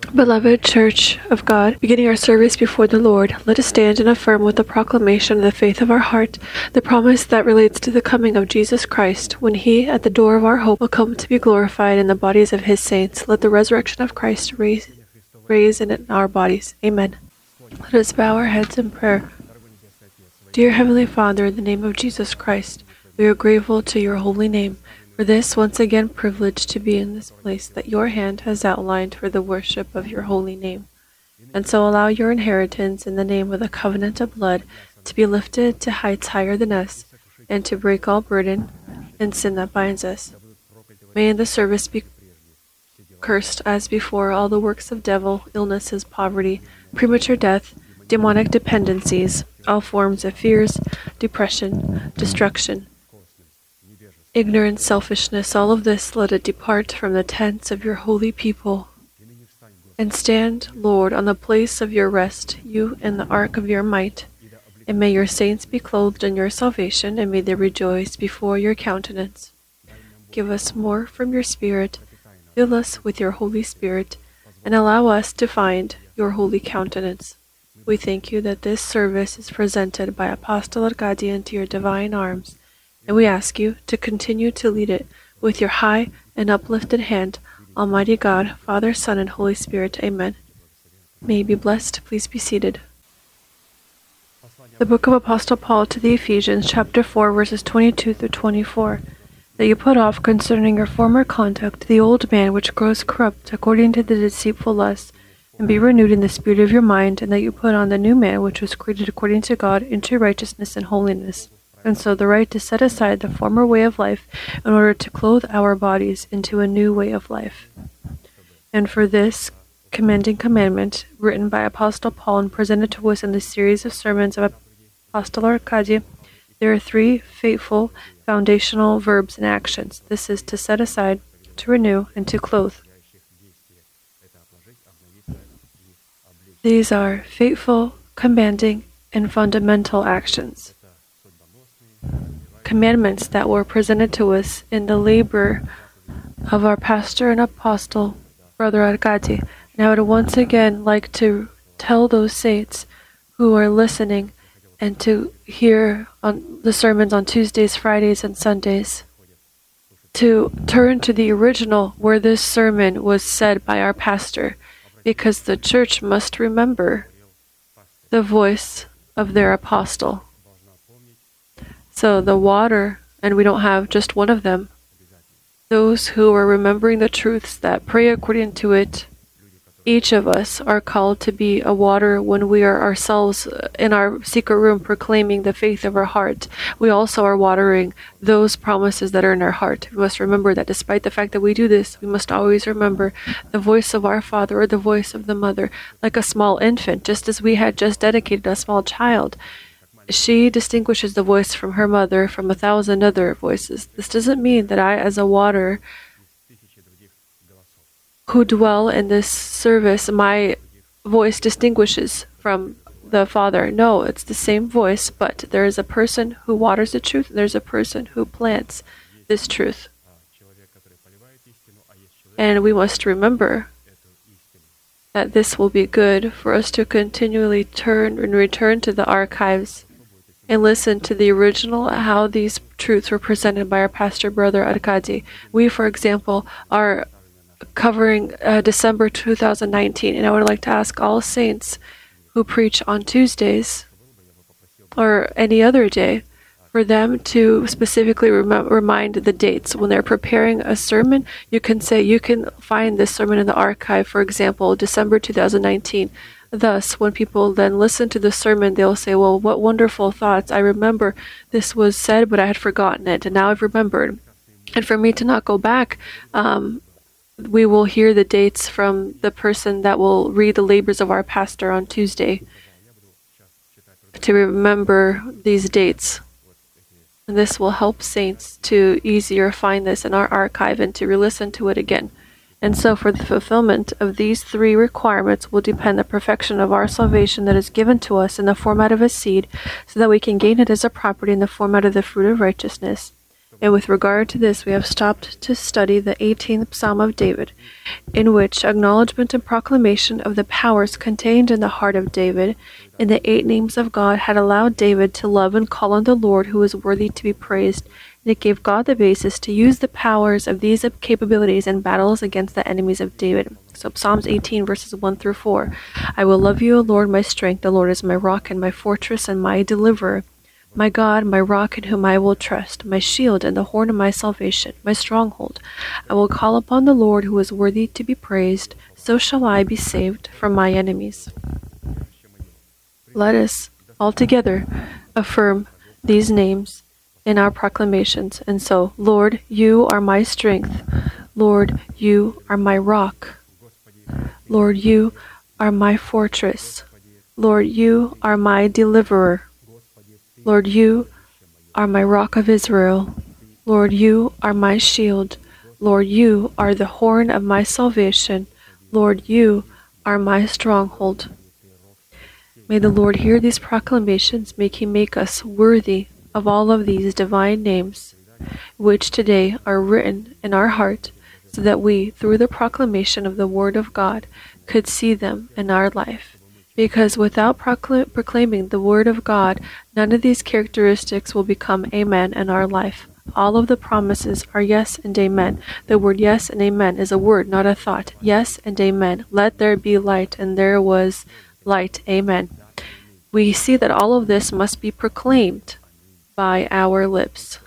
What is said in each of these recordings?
Beloved Church of God, beginning our service before the Lord, let us stand and affirm with the proclamation of the faith of our heart the promise that relates to the coming of Jesus Christ, when he, at the door of our hope, will come to be glorified in the bodies of his saints. Let the resurrection of Christ raise, raise in our bodies. Amen. Let us bow our heads in prayer. Dear Heavenly Father, in the name of Jesus Christ, we are grateful to your holy name for this once again privilege to be in this place that your hand has outlined for the worship of your holy name. And so allow your inheritance in the name of the covenant of blood to be lifted to heights higher than us, and to break all burden and sin that binds us. May in the service be cursed as before all the works of devil, illnesses, poverty, premature death, demonic dependencies, all forms of fears, depression, destruction, ignorance, selfishness, all of this, let it depart from the tents of your holy people. And stand, Lord, on the place of your rest, you and the ark of your might. And may your saints be clothed in your salvation, and may they rejoice before your countenance. Give us more from your Spirit, fill us with your Holy Spirit, and allow us to find your holy countenance. We thank you that this service is presented by Apostle Arkady into your divine arms and we ask you to continue to lead it with your high and uplifted hand, Almighty God, Father, Son, and Holy Spirit. Amen. May you be blessed. Please be seated. The book of Apostle Paul to the Ephesians, chapter 4, verses 22 through 24. That you put off concerning your former conduct the old man which grows corrupt according to the deceitful lust, and be renewed in the spirit of your mind, and that you put on the new man which was created according to God into righteousness and holiness and so the right to set aside the former way of life in order to clothe our bodies into a new way of life. And for this commending commandment, written by Apostle Paul and presented to us in the series of sermons of Apostle Arkady, there are three faithful foundational verbs and actions. This is to set aside, to renew, and to clothe. These are faithful, commanding, and fundamental actions commandments that were presented to us in the labor of our pastor and apostle, Brother Arkady. And I would once again like to tell those saints who are listening and to hear on the sermons on Tuesdays, Fridays, and Sundays to turn to the original where this sermon was said by our pastor because the church must remember the voice of their apostle. So the water, and we don't have just one of them. Those who are remembering the truths that pray according to it, each of us are called to be a water when we are ourselves uh, in our secret room proclaiming the faith of our heart. We also are watering those promises that are in our heart. We must remember that despite the fact that we do this, we must always remember the voice of our Father or the voice of the Mother, like a small infant, just as we had just dedicated a small child. She distinguishes the voice from her mother from a thousand other voices. This doesn't mean that I, as a water who dwell in this service, my voice distinguishes from the Father. No, it's the same voice, but there is a person who waters the truth, and there's a person who plants this truth. And we must remember that this will be good for us to continually turn and return to the archives and listen to the original how these truths were presented by our pastor brother Arkady. We, for example, are covering uh, December 2019, and I would like to ask all saints who preach on Tuesdays or any other day for them to specifically rem- remind the dates when they're preparing a sermon. You can say you can find this sermon in the archive, for example, December 2019. Thus, when people then listen to the sermon, they'll say, Well, what wonderful thoughts. I remember this was said, but I had forgotten it, and now I've remembered. And for me to not go back, um, we will hear the dates from the person that will read the labors of our pastor on Tuesday to remember these dates. And this will help saints to easier find this in our archive and to re listen to it again. And so, for the fulfillment of these three requirements will depend the perfection of our salvation that is given to us in the format of a seed, so that we can gain it as a property in the format of the fruit of righteousness. And with regard to this, we have stopped to study the 18th Psalm of David, in which acknowledgement and proclamation of the powers contained in the heart of David in the eight names of God had allowed David to love and call on the Lord who is worthy to be praised, it gave God the basis to use the powers of these capabilities in battles against the enemies of David. So Psalms 18 verses 1 through 4. I will love you, O Lord, my strength. The Lord is my rock and my fortress and my deliverer my God, my rock in whom I will trust, my shield and the horn of my salvation, my stronghold. I will call upon the Lord who is worthy to be praised, so shall I be saved from my enemies. Let us altogether affirm these names in our proclamations. And so, Lord, you are my strength. Lord, you are my rock. Lord, you are my fortress. Lord, you are my deliverer. Lord, you are my rock of Israel. Lord, you are my shield. Lord, you are the horn of my salvation. Lord, you are my stronghold. May the Lord hear these proclamations. May He make us worthy of all of these divine names, which today are written in our heart, so that we, through the proclamation of the Word of God, could see them in our life because without procl- proclaiming the Word of God, none of these characteristics will become Amen in our life. All of the promises are yes and amen. The word yes and amen is a word, not a thought. Yes and amen. Let there be light, and there was light. Amen. We see that all of this must be proclaimed by our lips.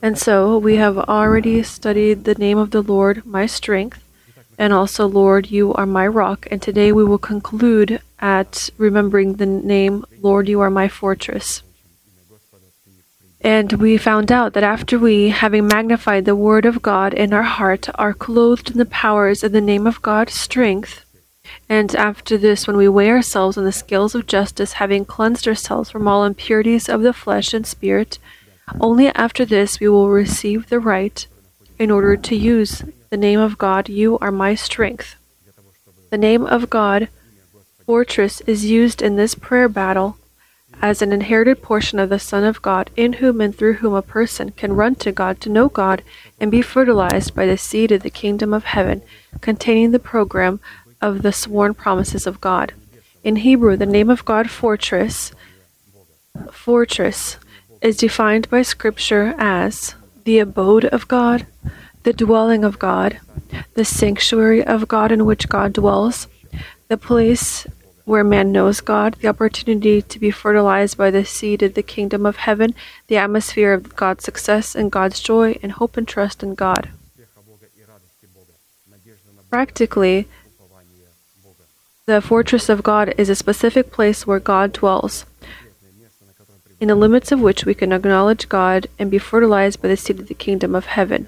And so we have already studied the name of the Lord, my strength and also, Lord, you are my rock. And today we will conclude at remembering the name, Lord, you are my fortress. And we found out that after we, having magnified the word of God in our heart, are clothed in the powers of the name of God's strength, and after this, when we weigh ourselves on the scales of justice, having cleansed ourselves from all impurities of the flesh and spirit, only after this we will receive the right in order to use the name of God, you are my strength. The name of God, fortress, is used in this prayer battle as an inherited portion of the Son of God, in whom and through whom a person can run to God to know God and be fertilized by the seed of the kingdom of heaven, containing the program of the sworn promises of God. In Hebrew, the name of God, fortress, fortress, is defined by Scripture as the abode of God, the dwelling of God, the sanctuary of God in which God dwells, the place where man knows God, the opportunity to be fertilized by the seed of the kingdom of heaven, the atmosphere of God's success and God's joy, and hope and trust in God. Practically, the fortress of God is a specific place where God dwells, in the limits of which we can acknowledge God and be fertilized by the seed of the kingdom of heaven.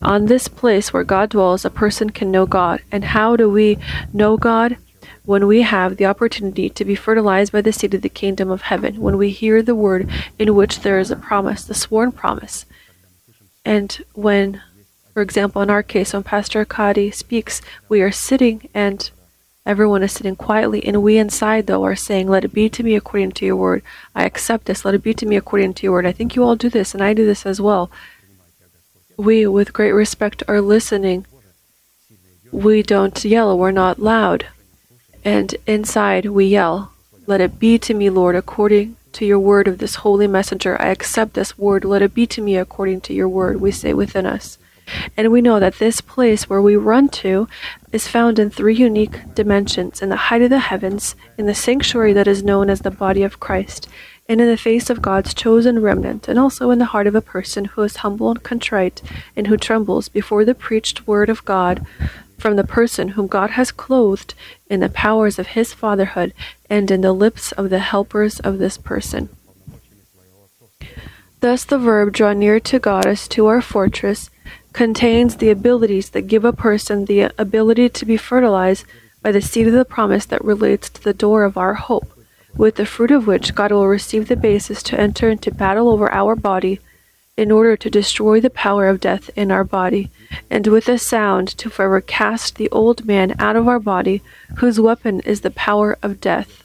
On this place where God dwells, a person can know God. And how do we know God? When we have the opportunity to be fertilized by the seed of the kingdom of heaven, when we hear the word in which there is a promise, the sworn promise. And when, for example, in our case, when Pastor Arkady speaks, we are sitting and everyone is sitting quietly, and we inside, though, are saying, Let it be to me according to your word. I accept this. Let it be to me according to your word. I think you all do this, and I do this as well we, with great respect, are listening. We don't yell, we're not loud. And inside we yell, Let it be to me, Lord, according to your word of this holy messenger. I accept this word. Let it be to me according to your word, we say within us. And we know that this place where we run to is found in three unique dimensions in the height of the heavens, in the sanctuary that is known as the body of Christ, and in the face of God's chosen remnant, and also in the heart of a person who is humble and contrite, and who trembles before the preached word of God from the person whom God has clothed in the powers of his fatherhood and in the lips of the helpers of this person. Thus, the verb draw near to God as to our fortress contains the abilities that give a person the ability to be fertilized by the seed of the promise that relates to the door of our hope with the fruit of which God will receive the basis to enter into battle over our body in order to destroy the power of death in our body, and with a sound to forever cast the old man out of our body, whose weapon is the power of death.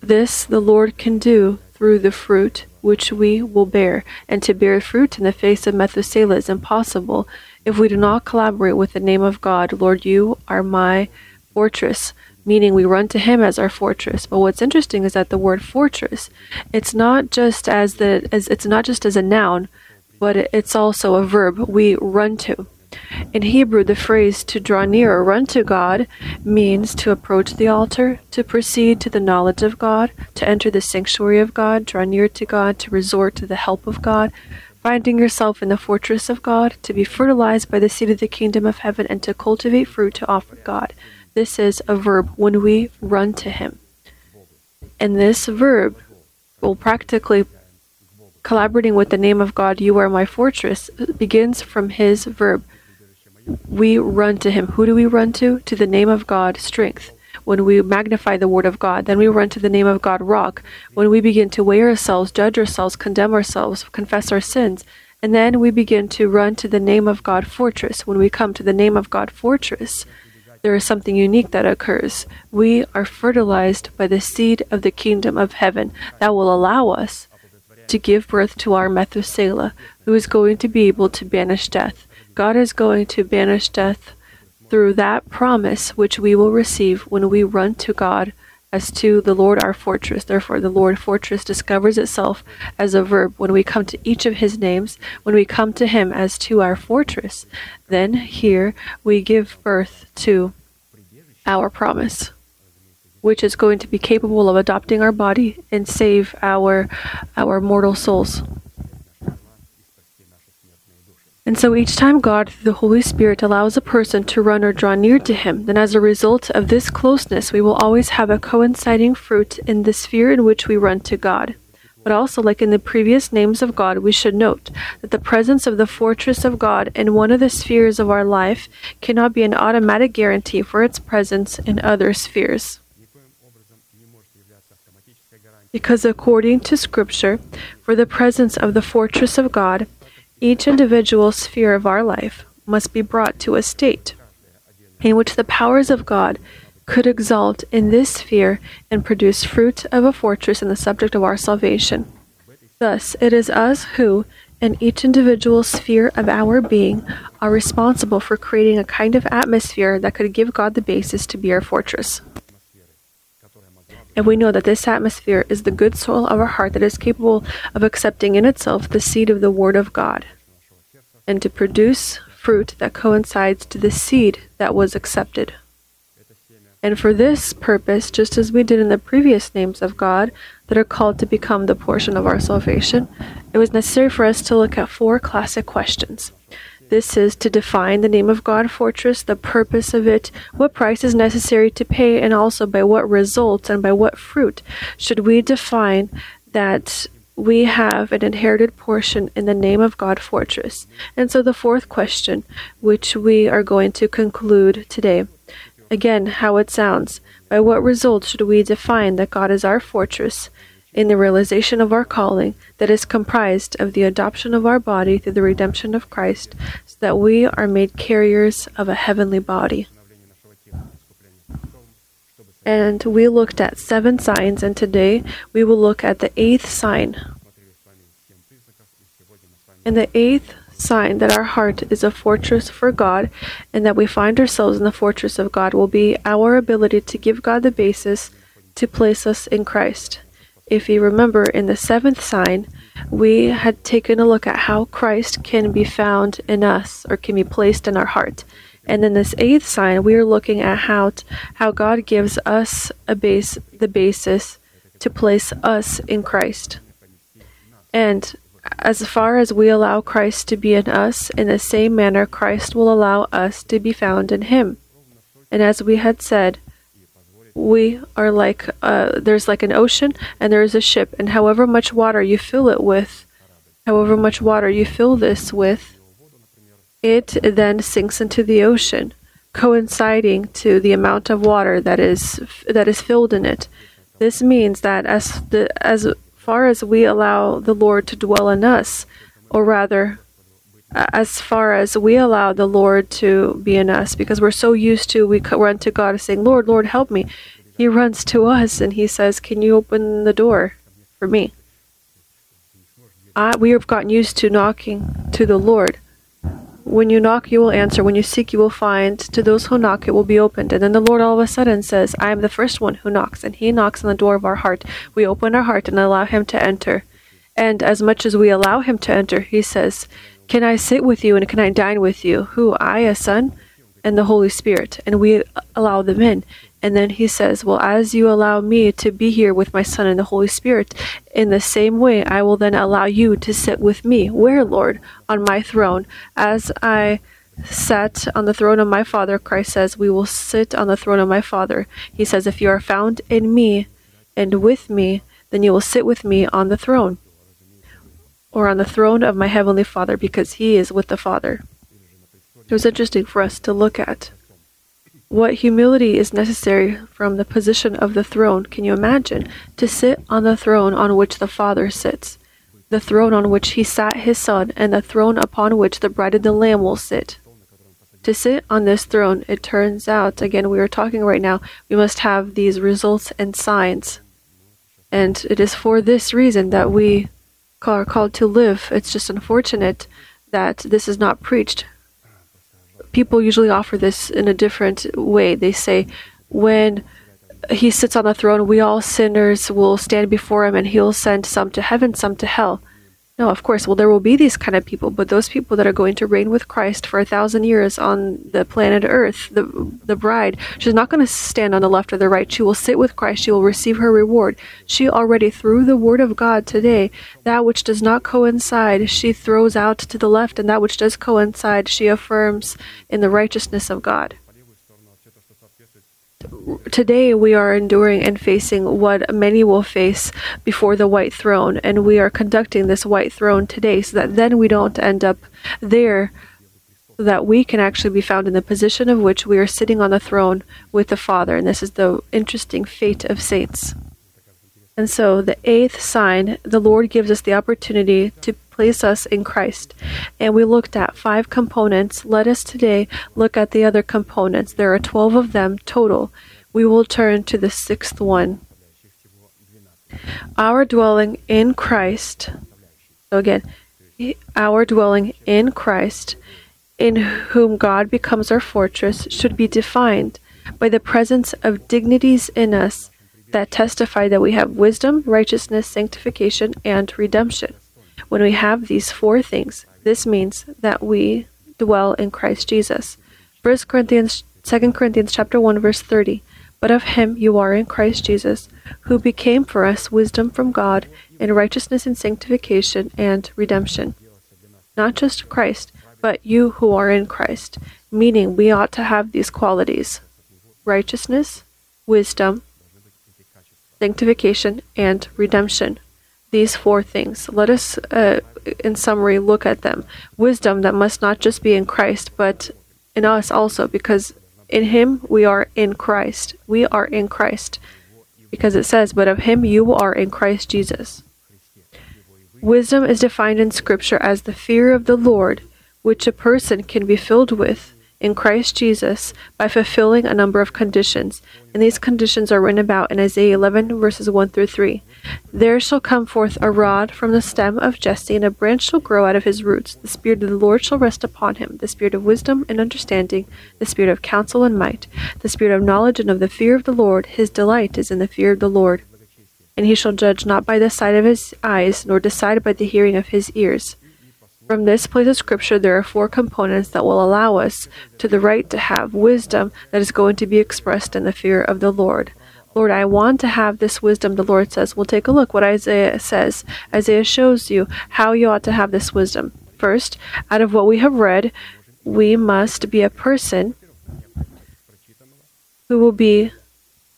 This the Lord can do through the fruit which we will bear, and to bear fruit in the face of Methuselah is impossible if we do not collaborate with the name of God. Lord, you are my fortress, meaning we run to him as our fortress. But what's interesting is that the word fortress, it's not just as the as it's not just as a noun, but it's also a verb we run to. In Hebrew, the phrase to draw near or run to God means to approach the altar, to proceed to the knowledge of God, to enter the sanctuary of God, draw near to God, to resort to the help of God, finding yourself in the fortress of God, to be fertilized by the seed of the kingdom of heaven, and to cultivate fruit to offer God. This is a verb when we run to Him. And this verb will practically collaborating with the name of God, you are my fortress, begins from his verb we run to him. Who do we run to? To the name of God, strength. When we magnify the word of God, then we run to the name of God, rock. When we begin to weigh ourselves, judge ourselves, condemn ourselves, confess our sins, and then we begin to run to the name of God, fortress. When we come to the name of God, fortress, there is something unique that occurs. We are fertilized by the seed of the kingdom of heaven that will allow us to give birth to our Methuselah, who is going to be able to banish death. God is going to banish death through that promise which we will receive when we run to God as to the Lord our fortress. Therefore, the Lord fortress discovers itself as a verb when we come to each of his names, when we come to him as to our fortress. Then here we give birth to our promise, which is going to be capable of adopting our body and save our our mortal souls. And so each time God, through the Holy Spirit, allows a person to run or draw near to Him, then as a result of this closeness, we will always have a coinciding fruit in the sphere in which we run to God. But also, like in the previous names of God, we should note that the presence of the fortress of God in one of the spheres of our life cannot be an automatic guarantee for its presence in other spheres. Because according to Scripture, for the presence of the fortress of God, each individual sphere of our life must be brought to a state in which the powers of God could exalt in this sphere and produce fruit of a fortress in the subject of our salvation. Thus, it is us who, in each individual sphere of our being, are responsible for creating a kind of atmosphere that could give God the basis to be our fortress. And we know that this atmosphere is the good soil of our heart that is capable of accepting in itself the seed of the Word of God and to produce fruit that coincides to the seed that was accepted. And for this purpose, just as we did in the previous names of God that are called to become the portion of our salvation, it was necessary for us to look at four classic questions. This is to define the name of God Fortress, the purpose of it, what price is necessary to pay, and also by what results and by what fruit should we define that we have an inherited portion in the name of God Fortress. And so the fourth question, which we are going to conclude today, again, how it sounds. By what results should we define that God is our fortress? In the realization of our calling that is comprised of the adoption of our body through the redemption of Christ, so that we are made carriers of a heavenly body. And we looked at seven signs, and today we will look at the eighth sign. And the eighth sign that our heart is a fortress for God and that we find ourselves in the fortress of God will be our ability to give God the basis to place us in Christ. If you remember, in the seventh sign, we had taken a look at how Christ can be found in us or can be placed in our heart. And in this eighth sign, we are looking at how t- how God gives us a base, the basis to place us in Christ. And as far as we allow Christ to be in us, in the same manner Christ will allow us to be found in Him. And as we had said, we are like uh, there's like an ocean and there is a ship. And however much water you fill it with however much water you fill this with it then sinks into the ocean coinciding to the amount of water that is that is filled in it. This means that as the as far as we allow the lord to dwell in us or rather as far as we allow the Lord to be in us, because we're so used to, we run to God saying, Lord, Lord, help me. He runs to us and he says, Can you open the door for me? I, we have gotten used to knocking to the Lord. When you knock, you will answer. When you seek, you will find. To those who knock, it will be opened. And then the Lord all of a sudden says, I am the first one who knocks. And He knocks on the door of our heart. We open our heart and allow Him to enter. And as much as we allow Him to enter, He says, Can I sit with you and can I dine with you? Who? I, a son? And the Holy Spirit. And we allow them in. And then he says, Well, as you allow me to be here with my Son and the Holy Spirit, in the same way I will then allow you to sit with me. Where, Lord? On my throne. As I sat on the throne of my Father, Christ says, We will sit on the throne of my Father. He says, If you are found in me and with me, then you will sit with me on the throne, or on the throne of my Heavenly Father, because He is with the Father. It was interesting for us to look at what humility is necessary from the position of the throne. Can you imagine? To sit on the throne on which the Father sits, the throne on which he sat his Son, and the throne upon which the bride of the Lamb will sit. To sit on this throne, it turns out, again, we are talking right now, we must have these results and signs. And it is for this reason that we are called to live. It's just unfortunate that this is not preached people usually offer this in a different way. They say, when he sits on the throne, we all sinners will stand before him and he'll send some to heaven, some to hell. No, of course. Well, there will be these kind of people, but those people that are going to reign with Christ for a thousand years on the planet Earth, the the bride, she's not going to stand on the left or the right. She will sit with Christ. She will receive her reward. She already, through the Word of God today, that which does not coincide, she throws out to the left, and that which does coincide, she affirms in the righteousness of God today we are enduring and facing what many will face before the white throne and we are conducting this white throne today so that then we don't end up there that we can actually be found in the position of which we are sitting on the throne with the father. And this is the interesting fate of saints. And so the eighth sign the lord gives us the opportunity to place us in Christ. And we looked at five components. Let us today look at the other components. There are 12 of them total we will turn to the sixth one. Our dwelling in Christ. So again, our dwelling in Christ, in whom God becomes our fortress, should be defined by the presence of dignities in us that testify that we have wisdom, righteousness, sanctification, and redemption. When we have these four things, this means that we dwell in Christ Jesus. 1 Corinthians 2 Corinthians chapter 1 verse 30 but of him you are in Christ Jesus, who became for us wisdom from God, in righteousness and sanctification and redemption. Not just Christ, but you who are in Christ, meaning we ought to have these qualities righteousness, wisdom, sanctification, and redemption. These four things. Let us, uh, in summary, look at them. Wisdom that must not just be in Christ, but in us also, because in him we are in Christ. We are in Christ. Because it says, But of him you are in Christ Jesus. Wisdom is defined in Scripture as the fear of the Lord, which a person can be filled with in Christ Jesus by fulfilling a number of conditions, and these conditions are written about in Isaiah 11, verses 1 through 3. There shall come forth a rod from the stem of Jesse, and a branch shall grow out of his roots. The Spirit of the Lord shall rest upon him the Spirit of wisdom and understanding, the Spirit of counsel and might, the Spirit of knowledge and of the fear of the Lord. His delight is in the fear of the Lord. And he shall judge not by the sight of his eyes, nor decide by the hearing of his ears from this place of Scripture, there are four components that will allow us to the right to have wisdom that is going to be expressed in the fear of the Lord. Lord, I want to have this wisdom, the Lord says. Well, take a look what Isaiah says. Isaiah shows you how you ought to have this wisdom. First, out of what we have read, we must be a person who will be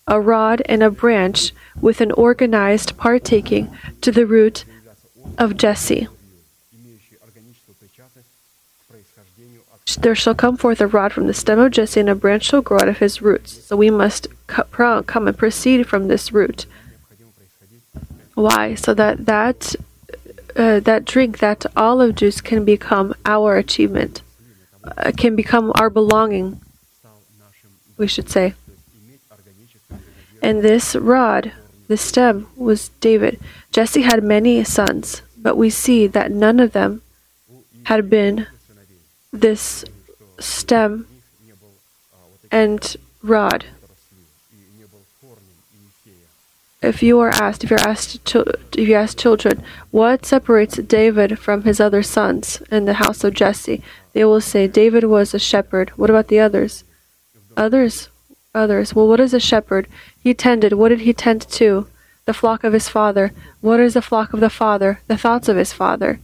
a rod and a branch with an organized partaking to the root of Jesse. There shall come forth a rod from the stem of Jesse, and a branch shall grow out of his roots. So we must come and proceed from this root. Why? So that that uh, that drink, that olive juice, can become our achievement, uh, can become our belonging. We should say. And this rod, this stem, was David. Jesse had many sons, But we see that none of them had been this stem and rod. If you are asked, if you're asked, if you ask children, what separates David from his other sons in the house of Jesse, they will say David was a shepherd. What about the others? Others, others. Well, what is a shepherd? He tended. What did he tend to? The flock of his father. What is the flock of the father? The thoughts of his father.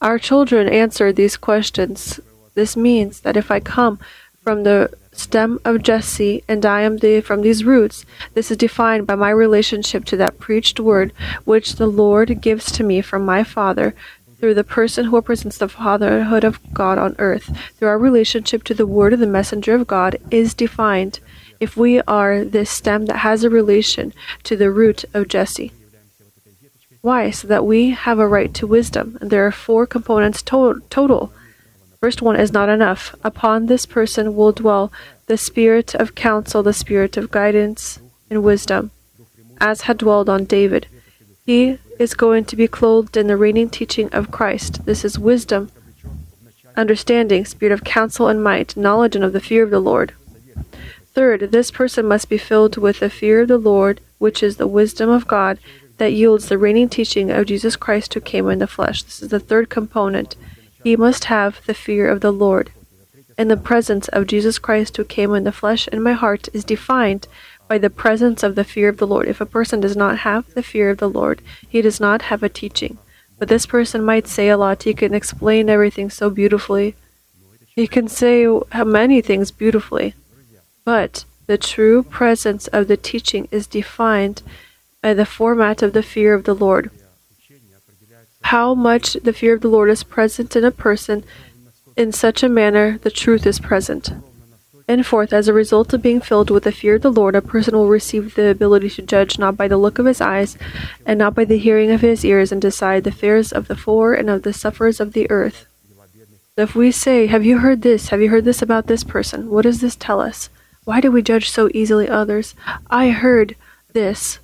Our children answer these questions. This means that if I come from the stem of Jesse, and I am the, from these roots. This is defined by my relationship to that preached word which the Lord gives to me from my Father through the person who represents the fatherhood of God on earth. Through our relationship to the word of the messenger of God is defined if we are this stem that has a relation to the root of Jesse. Why? So that we have a right to wisdom. And there are four components to- total First one is not enough. Upon this person will dwell the spirit of counsel, the spirit of guidance and wisdom, as had dwelled on David. He is going to be clothed in the reigning teaching of Christ. This is wisdom, understanding, spirit of counsel and might, knowledge and of the fear of the Lord. Third, this person must be filled with the fear of the Lord, which is the wisdom of God that yields the reigning teaching of Jesus Christ who came in the flesh. This is the third component. He must have the fear of the Lord. And the presence of Jesus Christ who came in the flesh in my heart is defined by the presence of the fear of the Lord. If a person does not have the fear of the Lord, he does not have a teaching. But this person might say a lot. He can explain everything so beautifully. He can say many things beautifully. But the true presence of the teaching is defined by the format of the fear of the Lord how much the fear of the Lord is present in a person in such a manner the truth is present. And fourth, as a result of being filled with the fear of the Lord, a person will receive the ability to judge not by the look of his eyes, and not by the hearing of his ears, and decide the fears of the poor and of the sufferers of the earth. If we say, Have you heard this? Have you heard this about this person? What does this tell us? Why do we judge so easily others? I heard this.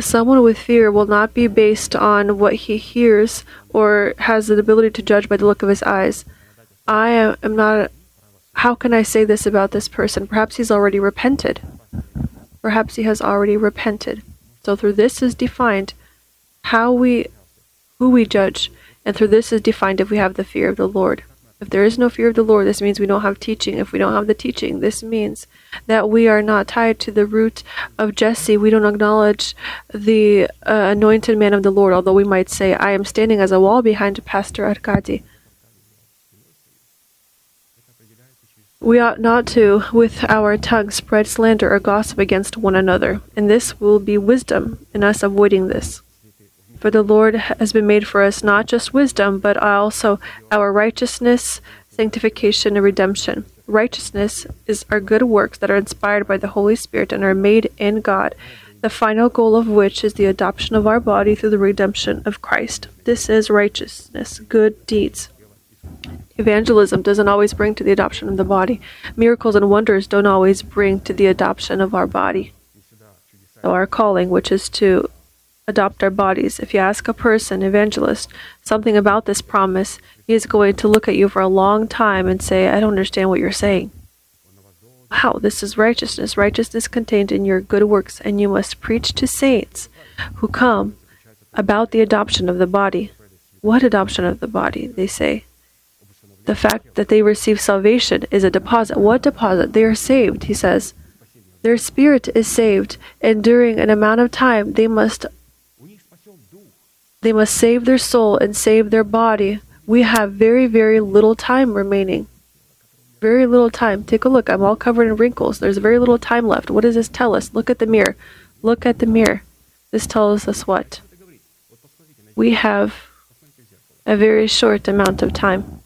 Someone with fear will not be based on what he hears or has the ability to judge by the look of his eyes. I am not. How can I say this about this person? Perhaps he's already repented. Perhaps he has already repented. So through this is defined how we, who we judge, and through this is defined if we have the fear of the Lord. If there is no fear of the Lord, this means we don't have teaching. If we don't have the teaching, this means that we are not tied to the root of Jesse. We don't acknowledge the uh, anointed man of the Lord, although we might say, I am standing as a wall behind Pastor Arkady. We ought not to, with our tongue, spread slander or gossip against one another, and this will be wisdom in us avoiding this. For the Lord has been made for us not just wisdom, but also our righteousness, sanctification, and redemption. Righteousness is our good works that are inspired by the Holy Spirit and are made in God, the final goal of which is the adoption of our body through the redemption of Christ. This is righteousness, good deeds. Evangelism doesn't always bring to the adoption of the body. Miracles and wonders don't always bring to the adoption of our body. So our calling, which is to adopt our bodies. If you ask a person, evangelist, something about this promise, he is going to look at you for a long time and say, I don't understand what you're saying. Wow, this is righteousness. Righteousness contained in your good works, and you must preach to saints who come about the adoption of the body. What adoption of the body? They say. The fact that they receive salvation is a deposit. What deposit? They are saved, he says. Their spirit is saved, and during an amount of time they must they must save their soul and save their body. We have very, very little time remaining. Very little time. Take a look. I'm all covered in wrinkles. There's very little time left. What does this tell us? Look at the mirror. Look at the mirror. This tells us what? We have a very short amount of time.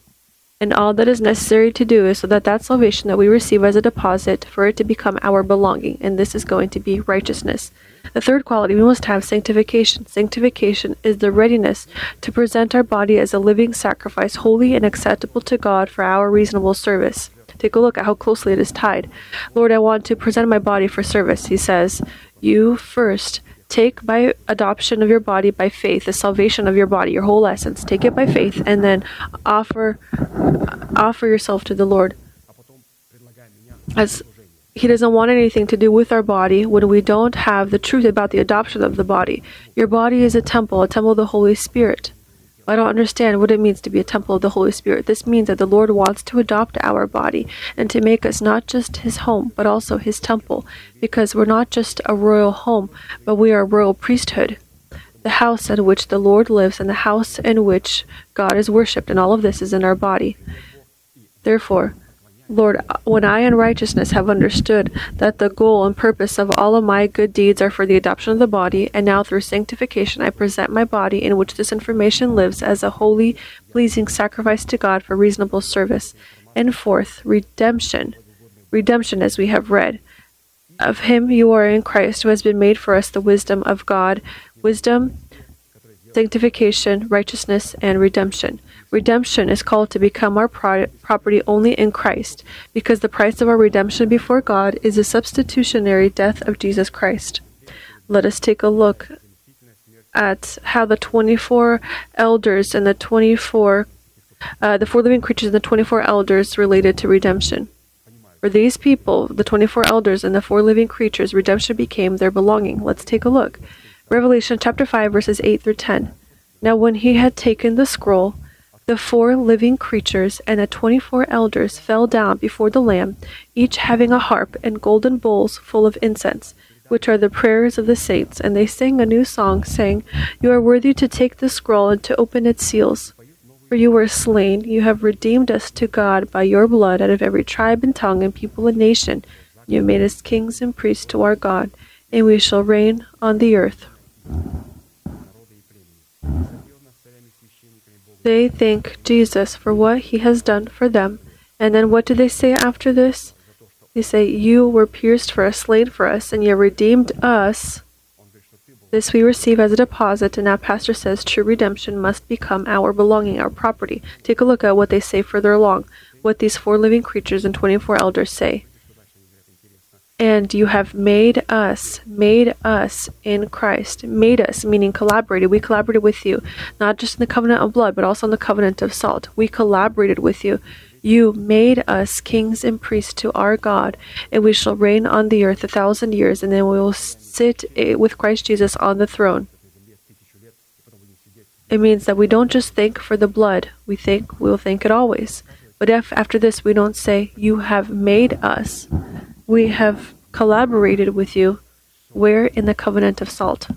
And all that is necessary to do is so that that salvation that we receive as a deposit, for it to become our belonging. And this is going to be righteousness. The third quality, we must have sanctification. Sanctification is the readiness to present our body as a living sacrifice, holy and acceptable to God for our reasonable service. Take a look at how closely it is tied. Lord, I want to present my body for service. He says, You first take by adoption of your body by faith, the salvation of your body, your whole essence. Take it by faith and then offer offer yourself to the Lord. As he doesn't want anything to do with our body when we don't have the truth about the adoption of the body. Your body is a temple, a temple of the Holy Spirit. I don't understand what it means to be a temple of the Holy Spirit. This means that the Lord wants to adopt our body and to make us not just his home, but also his temple, because we're not just a royal home, but we are a royal priesthood. The house in which the Lord lives and the house in which God is worshipped, and all of this is in our body. Therefore, Lord, when I in righteousness have understood that the goal and purpose of all of my good deeds are for the adoption of the body, and now through sanctification I present my body in which this information lives as a holy, pleasing sacrifice to God for reasonable service. And fourth, redemption. Redemption, as we have read. Of him you are in Christ, who has been made for us the wisdom of God, wisdom, sanctification, righteousness, and redemption. Redemption is called to become our pro- property only in Christ, because the price of our redemption before God is the substitutionary death of Jesus Christ. Let us take a look at how the 24 elders and the 24 uh, the four living creatures and the 24 elders related to redemption. For these people, the 24 elders and the four living creatures, redemption became their belonging. Let's take a look. Revelation chapter 5 verses 8 through 10. Now when he had taken the scroll, the four living creatures and the twenty four elders fell down before the Lamb, each having a harp and golden bowls full of incense, which are the prayers of the saints. And they sang a new song, saying, You are worthy to take the scroll and to open its seals. For you were slain, you have redeemed us to God by your blood out of every tribe and tongue and people and nation. You made us kings and priests to our God, and we shall reign on the earth. They thank Jesus for what he has done for them. And then what do they say after this? They say, You were pierced for us, slain for us, and you redeemed us. This we receive as a deposit, and now Pastor says true redemption must become our belonging, our property. Take a look at what they say further along, what these four living creatures and 24 elders say. And you have made us, made us in Christ, made us, meaning collaborated. We collaborated with you, not just in the covenant of blood, but also in the covenant of salt. We collaborated with you. You made us kings and priests to our God, and we shall reign on the earth a thousand years, and then we will sit eh, with Christ Jesus on the throne. It means that we don't just thank for the blood, we think we will thank it always. But if after this we don't say, You have made us, we have collaborated with you. Where in the covenant of salt?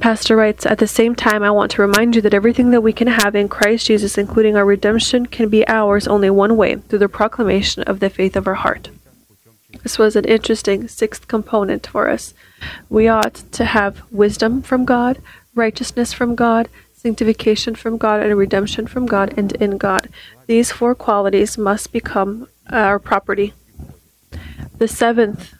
Pastor writes, At the same time, I want to remind you that everything that we can have in Christ Jesus, including our redemption, can be ours only one way through the proclamation of the faith of our heart. This was an interesting sixth component for us. We ought to have wisdom from God, righteousness from God, sanctification from God, and redemption from God and in God. These four qualities must become our property. The seventh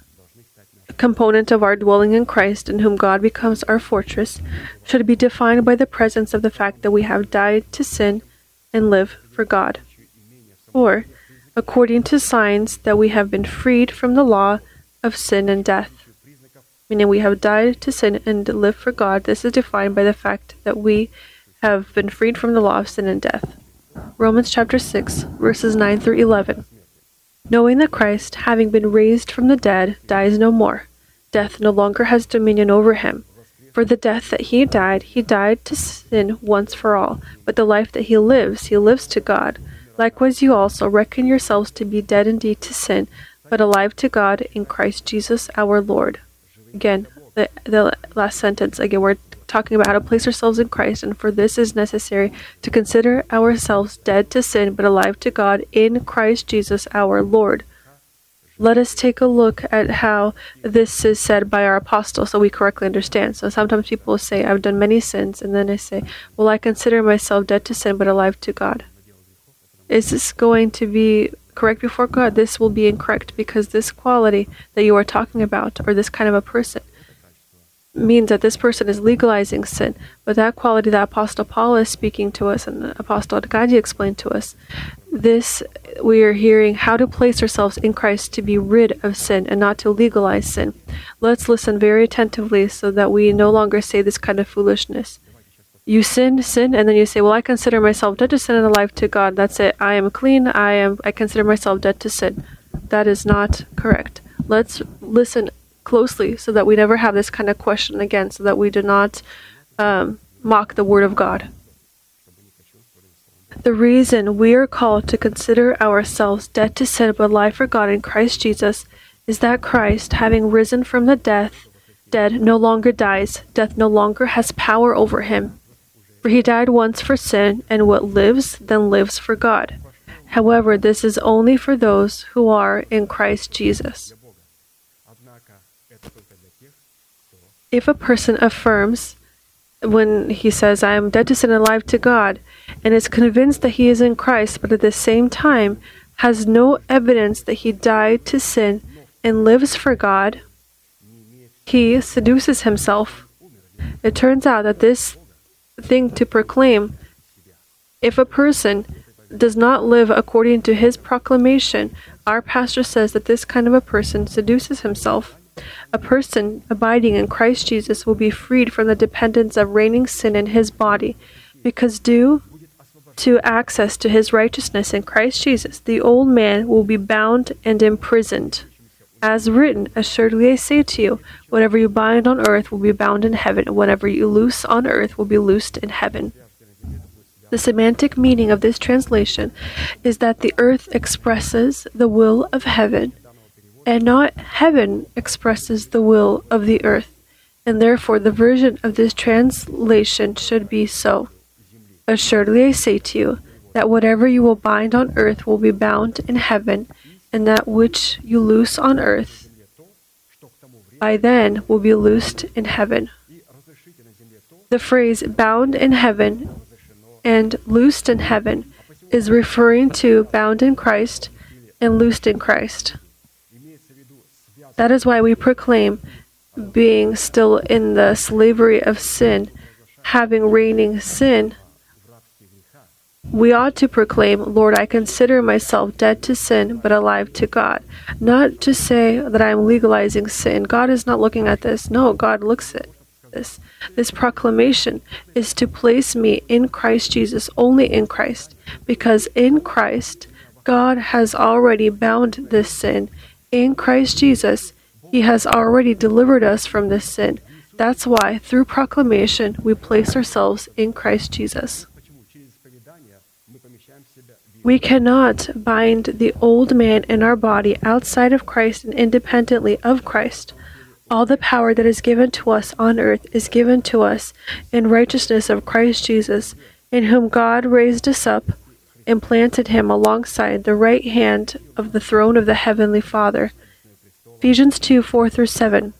component of our dwelling in Christ, in whom God becomes our fortress, should be defined by the presence of the fact that we have died to sin and live for God. Or, according to signs that we have been freed from the law of sin and death. Meaning we have died to sin and live for God. This is defined by the fact that we have been freed from the law of sin and death. Romans chapter 6, verses 9 through 11. Knowing that Christ, having been raised from the dead, dies no more, death no longer has dominion over him. For the death that he died, he died to sin once for all, but the life that he lives, he lives to God. Likewise, you also reckon yourselves to be dead indeed to sin, but alive to God in Christ Jesus our Lord. Again, the, the last sentence, again, we're talking about how to place ourselves in Christ, and for this is necessary to consider ourselves dead to sin but alive to God in Christ Jesus our Lord. Let us take a look at how this is said by our apostle so we correctly understand. So sometimes people say, I've done many sins, and then I say, Well, I consider myself dead to sin but alive to God. Is this going to be correct before God? This will be incorrect because this quality that you are talking about, or this kind of a person, means that this person is legalizing sin. But that quality that Apostle Paul is speaking to us and Apostle Arkady explained to us This we are hearing how to place ourselves in Christ to be rid of sin and not to legalize sin. Let's listen very attentively so that we no longer say this kind of foolishness. You sin, sin, and then you say, "Well, I consider myself dead to sin and alive to God. That's it. I am clean. I am. I consider myself dead to sin." That is not correct. Let's listen closely so that we never have this kind of question again, so that we do not um, mock the Word of God. The reason we are called to consider ourselves dead to sin but alive for God in Christ Jesus is that Christ, having risen from the death, dead no longer dies, death no longer has power over him. For he died once for sin, and what lives then lives for God. However, this is only for those who are in Christ Jesus. If a person affirms, when he says, I am dead to sin and alive to God, and is convinced that he is in Christ, but at the same time has no evidence that he died to sin and lives for God, he seduces himself. It turns out that this thing to proclaim, if a person does not live according to his proclamation, our pastor says that this kind of a person seduces himself. A person abiding in Christ Jesus will be freed from the dependence of reigning sin in his body, because due to access to his righteousness in Christ Jesus, the old man will be bound and imprisoned. As written, assuredly I say to you, whatever you bind on earth will be bound in heaven, and whatever you loose on earth will be loosed in heaven. The semantic meaning of this translation is that the earth expresses the will of heaven, and not heaven expresses the will of the earth, and therefore the version of this translation should be so. Assuredly I say to you, that whatever you will bind on earth will be bound in heaven, and that which you loose on earth by then will be loosed in heaven. The phrase bound in heaven and loosed in heaven is referring to bound in Christ and loosed in Christ. That is why we proclaim being still in the slavery of sin, having reigning sin. We ought to proclaim, Lord, I consider myself dead to sin, but alive to God. Not to say that I am legalizing sin. God is not looking at this. No, God looks at this. This proclamation is to place me in Christ Jesus, only in Christ, because in Christ, God has already bound this sin in Christ Jesus, He has already delivered us from this sin. That's why, through proclamation, we place ourselves in Christ Jesus. We cannot bind the old man in our body outside of Christ and independently of Christ. All the power that is given to us on earth is given to us in righteousness of Christ Jesus, in whom God raised us up and planted him alongside the right hand of the throne of the heavenly Father. Ephesians 2 4 through 7.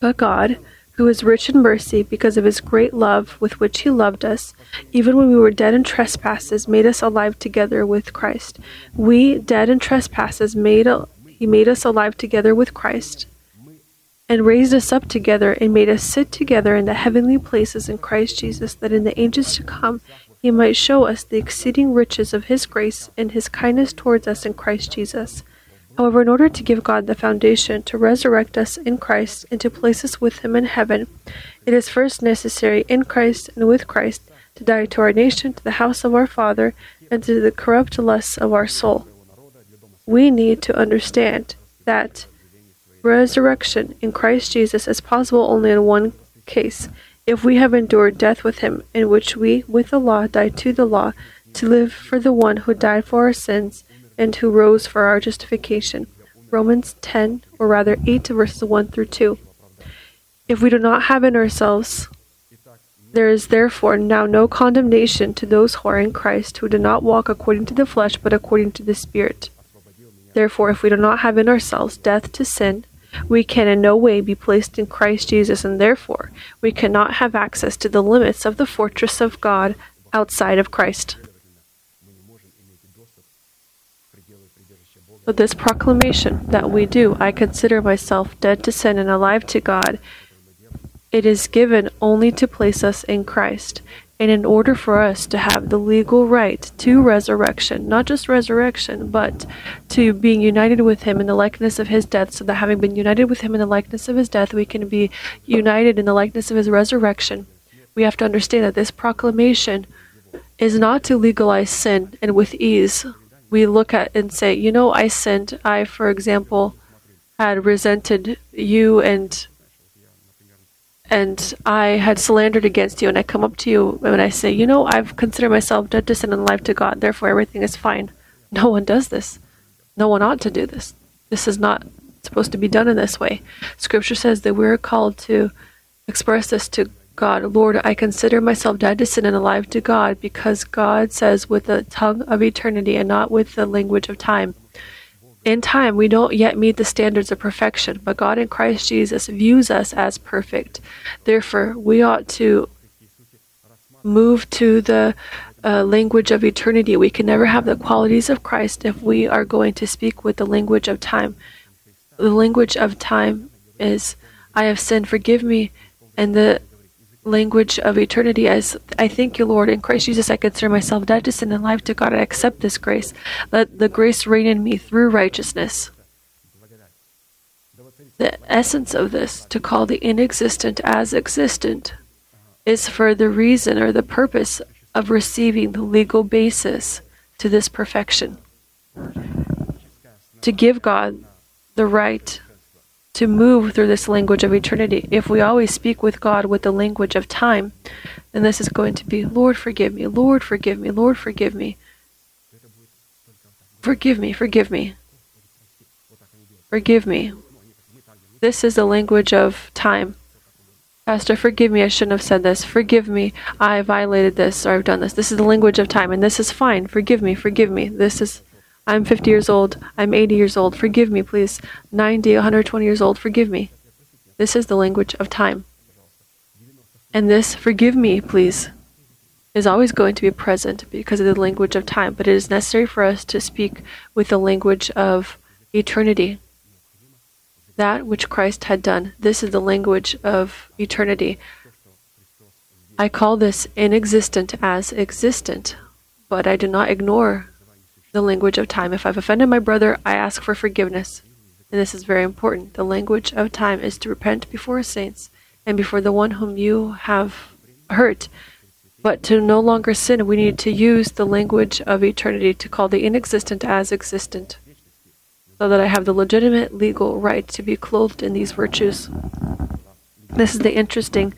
But God, who is rich in mercy because of his great love with which he loved us, even when we were dead in trespasses, made us alive together with Christ. We, dead in trespasses, made a, he made us alive together with Christ and raised us up together and made us sit together in the heavenly places in Christ Jesus, that in the ages to come he might show us the exceeding riches of his grace and his kindness towards us in Christ Jesus. However, in order to give God the foundation to resurrect us in Christ and to place us with him in heaven, it is first necessary in Christ and with Christ to die to our nation, to the house of our Father, and to the corrupt lusts of our soul. We need to understand that resurrection in Christ Jesus is possible only in one case if we have endured death with him, in which we, with the law, died to the law, to live for the one who died for our sins and who rose for our justification. Romans 10, or rather 8 verses 1 through 2. If we do not have in ourselves, there is therefore now no condemnation to those who are in Christ, who do not walk according to the flesh, but according to the Spirit. Therefore, if we do not have in ourselves death to sin, we can in no way be placed in Christ Jesus, and therefore we cannot have access to the limits of the fortress of God outside of Christ. But this proclamation that we do, I consider myself dead to sin and alive to God, it is given only to place us in Christ. And in order for us to have the legal right to resurrection, not just resurrection, but to being united with Him in the likeness of His death, so that having been united with Him in the likeness of His death, we can be united in the likeness of His resurrection, we have to understand that this proclamation is not to legalize sin and with ease. We look at and say, you know, I sinned. I, for example, had resented you and and I had slandered against you, and I come up to you and I say, You know, I've considered myself dead to sin and alive to God, therefore everything is fine. No one does this. No one ought to do this. This is not supposed to be done in this way. Scripture says that we're called to express this to God. Lord, I consider myself dead to sin and alive to God because God says with the tongue of eternity and not with the language of time. In time, we don't yet meet the standards of perfection, but God in Christ Jesus views us as perfect. Therefore, we ought to move to the uh, language of eternity. We can never have the qualities of Christ if we are going to speak with the language of time. The language of time is, I have sinned, forgive me. And the language of eternity as I thank you, Lord. In Christ Jesus, I consider myself dead to sin and alive to God. I accept this grace. Let the grace reign in me through righteousness. The essence of this, to call the inexistent as existent, is for the reason or the purpose of receiving the legal basis to this perfection. To give God the right to move through this language of eternity. If we always speak with God with the language of time, then this is going to be, Lord, forgive me, Lord, forgive me, Lord, forgive me. Forgive me, forgive me. Forgive me. This is the language of time. Pastor, forgive me, I shouldn't have said this. Forgive me, I violated this or I've done this. This is the language of time, and this is fine. Forgive me, forgive me. This is I'm 50 years old. I'm 80 years old. Forgive me, please. 90, 120 years old. Forgive me. This is the language of time. And this, forgive me, please, is always going to be present because of the language of time. But it is necessary for us to speak with the language of eternity. That which Christ had done. This is the language of eternity. I call this inexistent as existent, but I do not ignore the language of time. If I've offended my brother, I ask for forgiveness. And this is very important. The language of time is to repent before saints and before the one whom you have hurt. But to no longer sin, we need to use the language of eternity to call the inexistent as existent, so that I have the legitimate legal right to be clothed in these virtues. This is the interesting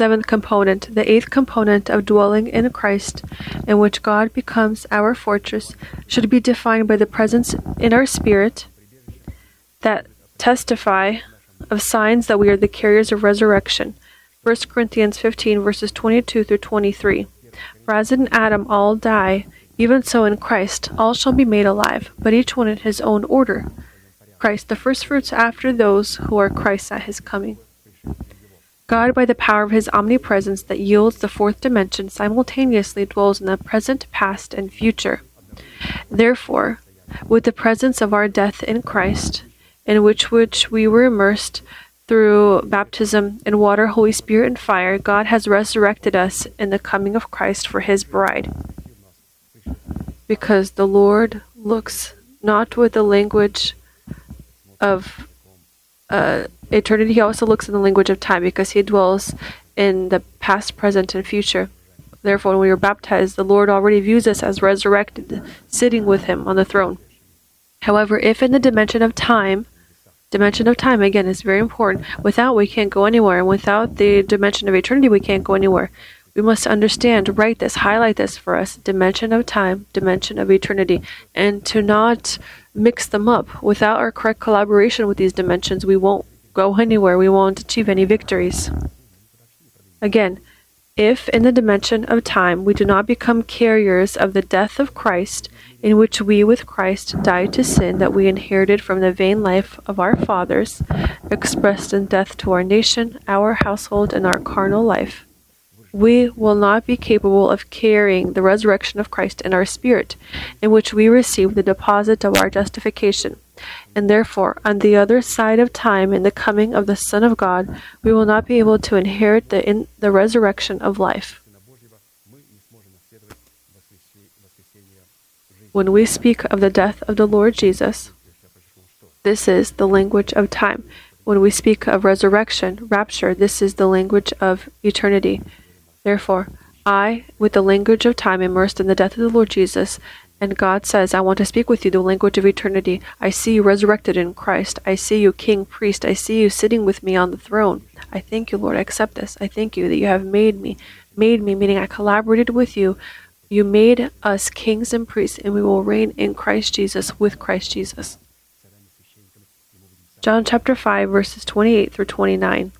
seventh component, the eighth component of dwelling in Christ, in which God becomes our fortress, should be defined by the presence in our spirit that testify of signs that we are the carriers of resurrection. 1 Corinthians 15, verses 22 through 23. For as in Adam all die, even so in Christ all shall be made alive, but each one in his own order. Christ the firstfruits after those who are Christ at his coming. God, by the power of his omnipresence that yields the fourth dimension, simultaneously dwells in the present, past, and future. Therefore, with the presence of our death in Christ, in which which we were immersed through baptism in water, Holy Spirit, and fire, God has resurrected us in the coming of Christ for his bride. Because the Lord looks not with the language of uh, eternity, he also looks in the language of time because he dwells in the past, present, and future. Therefore, when we are baptized, the Lord already views us as resurrected, sitting with him on the throne. However, if in the dimension of time, dimension of time again is very important, without we can't go anywhere, and without the dimension of eternity, we can't go anywhere. We must understand, write this, highlight this for us dimension of time, dimension of eternity, and to not mix them up. Without our correct collaboration with these dimensions, we won't go anywhere, we won't achieve any victories. Again, if in the dimension of time we do not become carriers of the death of Christ, in which we with Christ died to sin that we inherited from the vain life of our fathers, expressed in death to our nation, our household, and our carnal life, we will not be capable of carrying the resurrection of Christ in our spirit, in which we receive the deposit of our justification and therefore, on the other side of time, in the coming of the Son of God, we will not be able to inherit the, in, the resurrection of life. When we speak of the death of the Lord Jesus, this is the language of time. When we speak of resurrection, rapture, this is the language of eternity. Therefore, I, with the language of time immersed in the death of the Lord Jesus, and God says, I want to speak with you the language of eternity. I see you resurrected in Christ. I see you king, priest. I see you sitting with me on the throne. I thank you, Lord. I accept this. I thank you that you have made me, made me, meaning I collaborated with you. You made us kings and priests, and we will reign in Christ Jesus with Christ Jesus. John chapter 5, verses 28 through 29.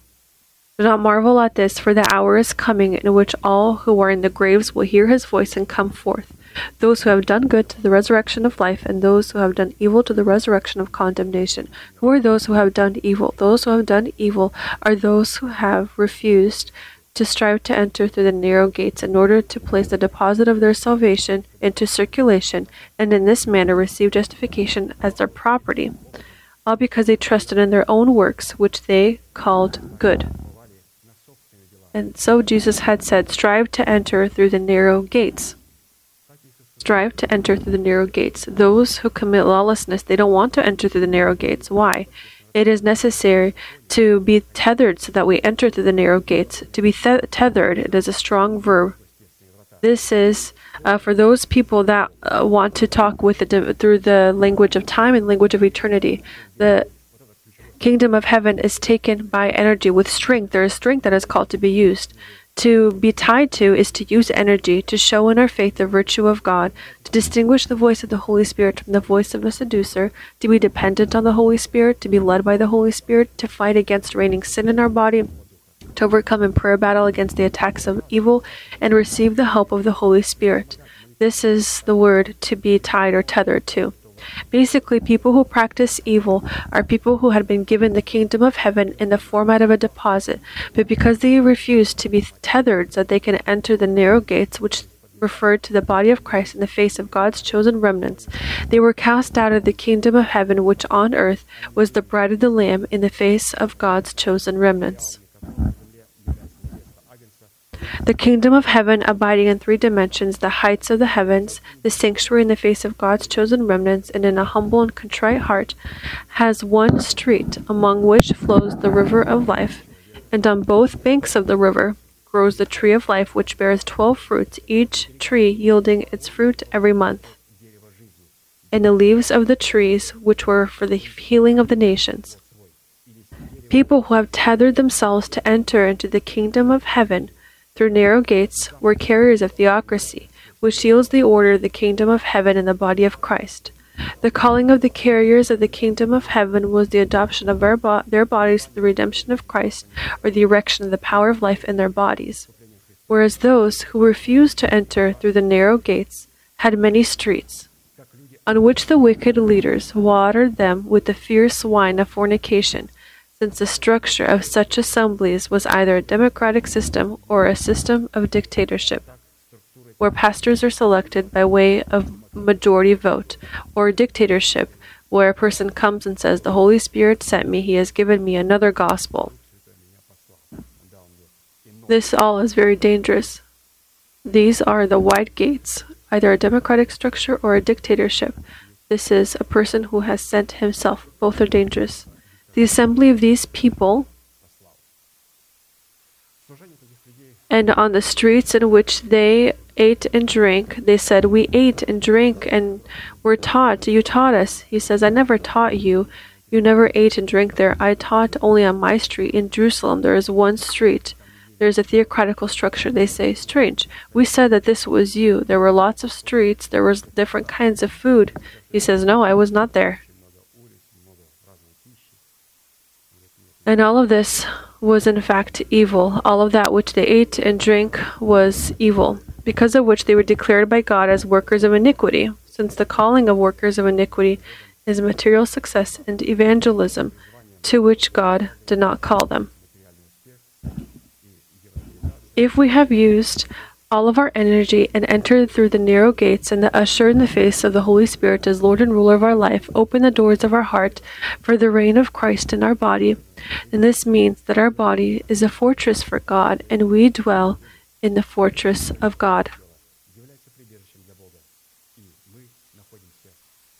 Do not marvel at this, for the hour is coming in which all who are in the graves will hear his voice and come forth those who have done good to the resurrection of life, and those who have done evil to the resurrection of condemnation. Who are those who have done evil? Those who have done evil are those who have refused to strive to enter through the narrow gates in order to place the deposit of their salvation into circulation, and in this manner receive justification as their property, all because they trusted in their own works, which they called good. And so Jesus had said, Strive to enter through the narrow gates strive to enter through the narrow gates. Those who commit lawlessness, they don't want to enter through the narrow gates. Why? It is necessary to be tethered so that we enter through the narrow gates. To be th- tethered, it is a strong verb. This is uh, for those people that uh, want to talk with the, through the language of time and language of eternity. The kingdom of heaven is taken by energy with strength. There is strength that is called to be used. To be tied to is to use energy to show in our faith the virtue of God, to distinguish the voice of the Holy Spirit from the voice of a seducer, to be dependent on the Holy Spirit, to be led by the Holy Spirit, to fight against reigning sin in our body, to overcome in prayer battle against the attacks of evil, and receive the help of the Holy Spirit. This is the word to be tied or tethered to. Basically, people who practice evil are people who had been given the kingdom of heaven in the format of a deposit, but because they refused to be tethered so that they can enter the narrow gates, which referred to the body of Christ in the face of God's chosen remnants, they were cast out of the kingdom of heaven, which on earth was the bride of the Lamb in the face of God's chosen remnants. The kingdom of heaven abiding in three dimensions, the heights of the heavens, the sanctuary in the face of God's chosen remnants, and in a humble and contrite heart, has one street, among which flows the river of life, and on both banks of the river grows the tree of life, which bears twelve fruits, each tree yielding its fruit every month. And the leaves of the trees, which were for the healing of the nations. People who have tethered themselves to enter into the kingdom of heaven through narrow gates were carriers of theocracy, which seals the order of the kingdom of heaven in the body of Christ. The calling of the carriers of the kingdom of heaven was the adoption of bo- their bodies to the redemption of Christ, or the erection of the power of life in their bodies. Whereas those who refused to enter through the narrow gates had many streets, on which the wicked leaders watered them with the fierce wine of fornication since the structure of such assemblies was either a democratic system or a system of dictatorship, where pastors are selected by way of majority vote, or a dictatorship, where a person comes and says, The Holy Spirit sent me, He has given me another gospel. This all is very dangerous. These are the wide gates, either a democratic structure or a dictatorship. This is a person who has sent himself. Both are dangerous the assembly of these people and on the streets in which they ate and drank, they said, We ate and drank and were taught. You taught us. He says, I never taught you. You never ate and drank there. I taught only on my street. In Jerusalem, there is one street. There is a theocratical structure. They say, Strange. We said that this was you. There were lots of streets. There was different kinds of food. He says, No, I was not there. And all of this was in fact evil. All of that which they ate and drank was evil, because of which they were declared by God as workers of iniquity, since the calling of workers of iniquity is material success and evangelism, to which God did not call them. If we have used all of our energy and enter through the narrow gates and the usher in the face of the Holy Spirit as Lord and ruler of our life, open the doors of our heart for the reign of Christ in our body. And this means that our body is a fortress for God and we dwell in the fortress of God.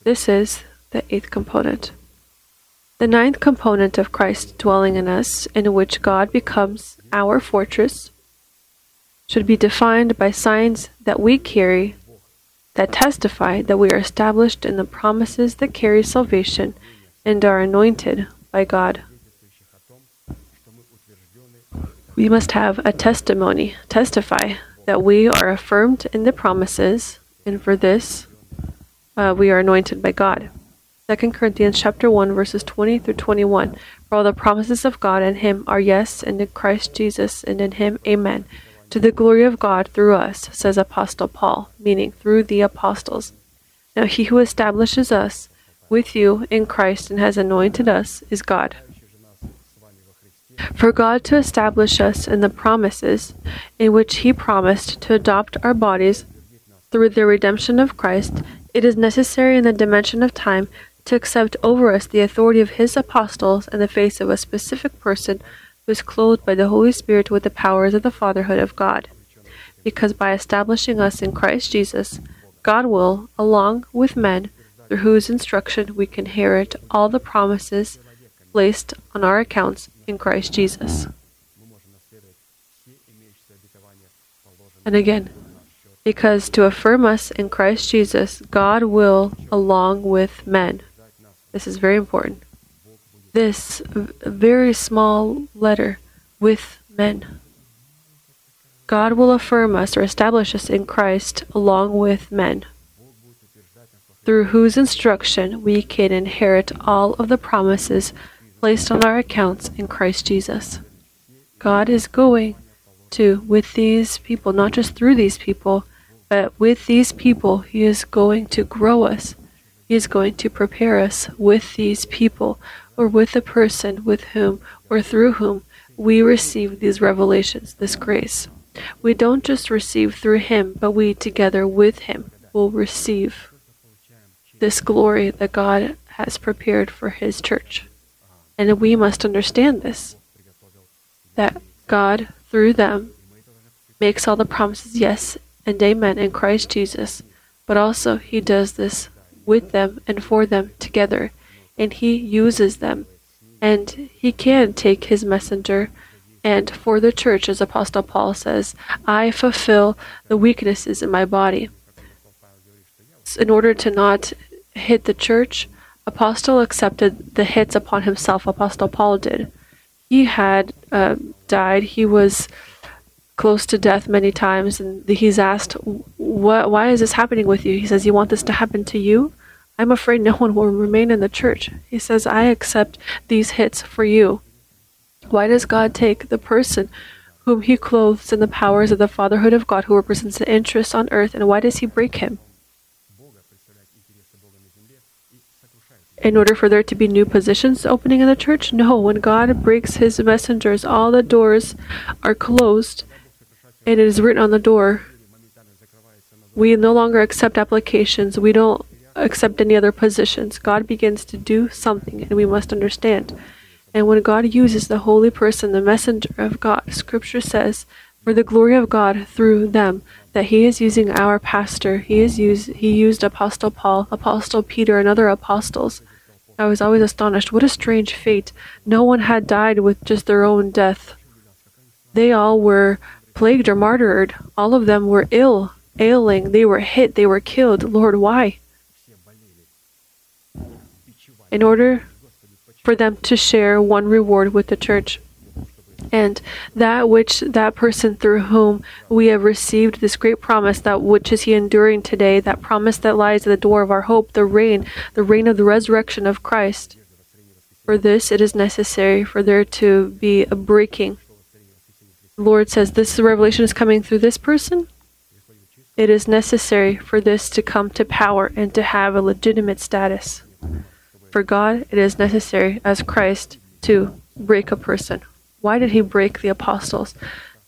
This is the eighth component. The ninth component of Christ dwelling in us, in which God becomes our fortress, should be defined by signs that we carry that testify that we are established in the promises that carry salvation and are anointed by God. We must have a testimony, testify that we are affirmed in the promises, and for this uh, we are anointed by God. 2 Corinthians chapter 1 verses 20 through 21. For all the promises of God in him are yes, and in Christ Jesus, and in him amen. To the glory of God through us, says Apostle Paul, meaning through the apostles. Now he who establishes us with you in Christ and has anointed us is God. For God to establish us in the promises in which he promised to adopt our bodies through the redemption of Christ, it is necessary in the dimension of time to accept over us the authority of his apostles in the face of a specific person is clothed by the Holy Spirit with the powers of the fatherhood of God. Because by establishing us in Christ Jesus, God will, along with men, through whose instruction we can inherit all the promises placed on our accounts in Christ Jesus. And again, because to affirm us in Christ Jesus, God will, along with men, this is very important. This very small letter with men. God will affirm us or establish us in Christ along with men, through whose instruction we can inherit all of the promises placed on our accounts in Christ Jesus. God is going to, with these people, not just through these people, but with these people, He is going to grow us he is going to prepare us with these people or with the person with whom or through whom we receive these revelations, this grace. We don't just receive through Him, but we together with Him will receive this glory that God has prepared for His church. And we must understand this that God, through them, makes all the promises yes and amen in Christ Jesus, but also He does this with them and for them together, and he uses them. And he can take his messenger, and for the church, as Apostle Paul says, I fulfill the weaknesses in my body. In order to not hit the church, Apostle accepted the hits upon himself. Apostle Paul did. He had uh, died. He was close to death many times, and he's asked, "What? Why is this happening with you?" He says, "You want this to happen to you?" I'm afraid no one will remain in the church. He says, I accept these hits for you. Why does God take the person whom he clothes in the powers of the fatherhood of God, who represents the interests on earth, and why does he break him? In order for there to be new positions opening in the church? No, when God breaks his messengers, all the doors are closed, and it is written on the door. We no longer accept applications. We don't accept any other positions. God begins to do something, and we must understand. And when God uses the holy person, the messenger of God, Scripture says, for the glory of God through them, that He is using our pastor. He is used. He used Apostle Paul, Apostle Peter, and other apostles. I was always astonished. What a strange fate! No one had died with just their own death. They all were plagued or martyred. All of them were ill, ailing. They were hit. They were killed. Lord, why? In order for them to share one reward with the church. And that which that person through whom we have received this great promise, that which is he enduring today, that promise that lies at the door of our hope, the reign, the reign of the resurrection of Christ. For this, it is necessary for there to be a breaking. The Lord says, This revelation is coming through this person. It is necessary for this to come to power and to have a legitimate status. For God, it is necessary, as Christ, to break a person. Why did he break the apostles?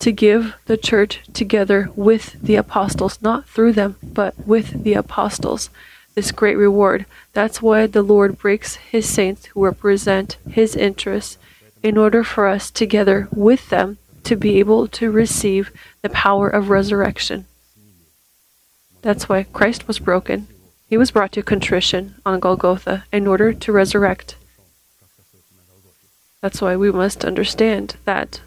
To give the church together with the apostles, not through them, but with the apostles, this great reward. That's why the Lord breaks his saints who represent his interests in order for us together with them to be able to receive the power of resurrection. That's why Christ was broken He was brought to contrition on Golgotha in order to resurrect. That's why we must understand that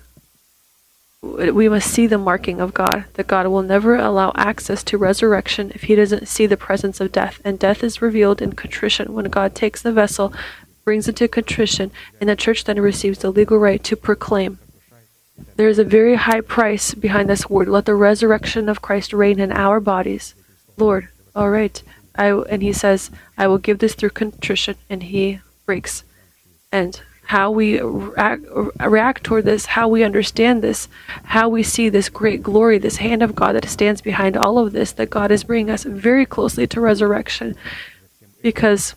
we must see the marking of God, that God will never allow access to resurrection if he doesn't see the presence of death. And death is revealed in contrition when God takes the vessel, brings it to contrition, and the church then receives the legal right to proclaim. There is a very high price behind this word. Let the resurrection of Christ reign in our bodies. Lord, all right. I, and he says, I will give this through contrition, and he breaks. And how we react, react toward this, how we understand this, how we see this great glory, this hand of God that stands behind all of this, that God is bringing us very closely to resurrection because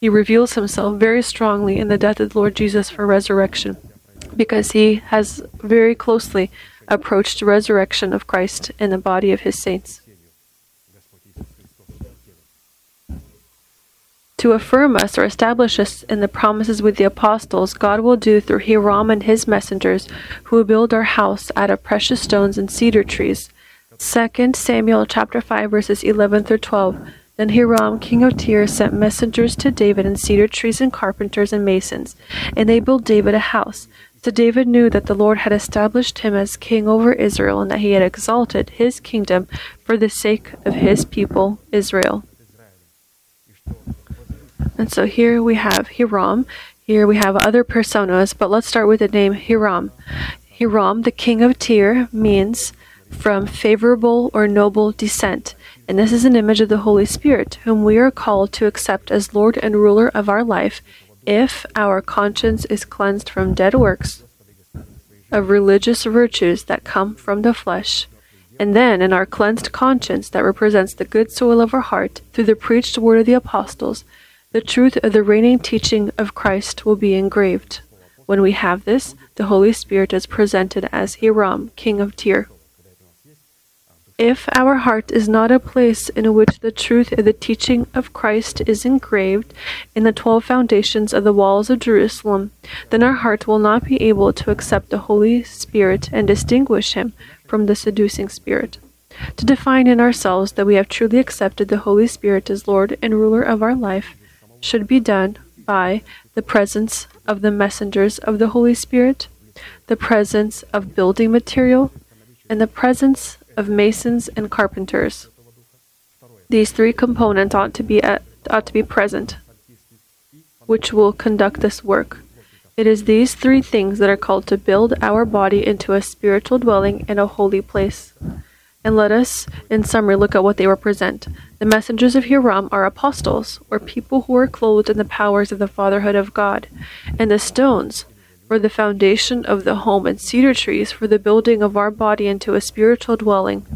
he reveals himself very strongly in the death of the Lord Jesus for resurrection because he has very closely approached resurrection of Christ in the body of his saints. To affirm us or establish us in the promises with the apostles, God will do through Hiram and his messengers, who will build our house out of precious stones and cedar trees. 2 Samuel chapter 5 verses 11 through 12. Then Hiram, king of Tyre, sent messengers to David and cedar trees and carpenters and masons, and they built David a house. So David knew that the Lord had established him as king over Israel and that he had exalted his kingdom for the sake of his people Israel. And so here we have Hiram. Here we have other personas, but let's start with the name Hiram. Hiram, the king of Tyre, means from favorable or noble descent. And this is an image of the Holy Spirit, whom we are called to accept as Lord and ruler of our life if our conscience is cleansed from dead works of religious virtues that come from the flesh. And then, in our cleansed conscience that represents the good soil of our heart, through the preached word of the apostles, the truth of the reigning teaching of Christ will be engraved. When we have this, the Holy Spirit is presented as Hiram, king of Tyre. If our heart is not a place in which the truth of the teaching of Christ is engraved in the twelve foundations of the walls of Jerusalem, then our heart will not be able to accept the Holy Spirit and distinguish him from the seducing spirit. To define in ourselves that we have truly accepted the Holy Spirit as Lord and ruler of our life, should be done by the presence of the messengers of the Holy Spirit, the presence of building material, and the presence of masons and carpenters. These three components ought to be at, ought to be present, which will conduct this work. It is these three things that are called to build our body into a spiritual dwelling and a holy place. And let us, in summary, look at what they represent. The messengers of Hiram are apostles, or people who are clothed in the powers of the fatherhood of God. And the stones, for the foundation of the home, and cedar trees, for the building of our body into a spiritual dwelling,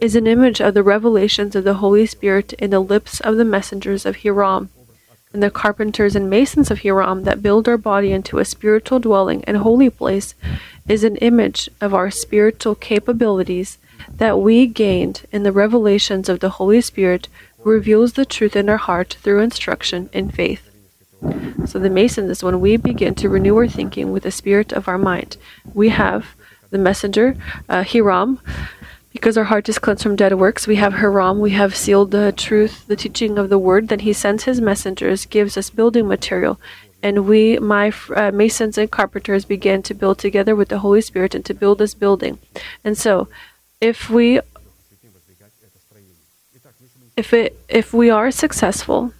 is an image of the revelations of the Holy Spirit in the lips of the messengers of Hiram. And the carpenters and masons of Hiram that build our body into a spiritual dwelling and holy place is an image of our spiritual capabilities that we gained in the revelations of the Holy Spirit who reveals the truth in our heart through instruction in faith. So the Mason is when we begin to renew our thinking with the spirit of our mind. We have the messenger, uh, Hiram, because our heart is cleansed from dead works. We have Hiram, we have sealed the truth, the teaching of the word. Then he sends his messengers, gives us building material, and we, my uh, masons and carpenters, began to build together with the Holy Spirit and to build this building. And so if we if it if we are successful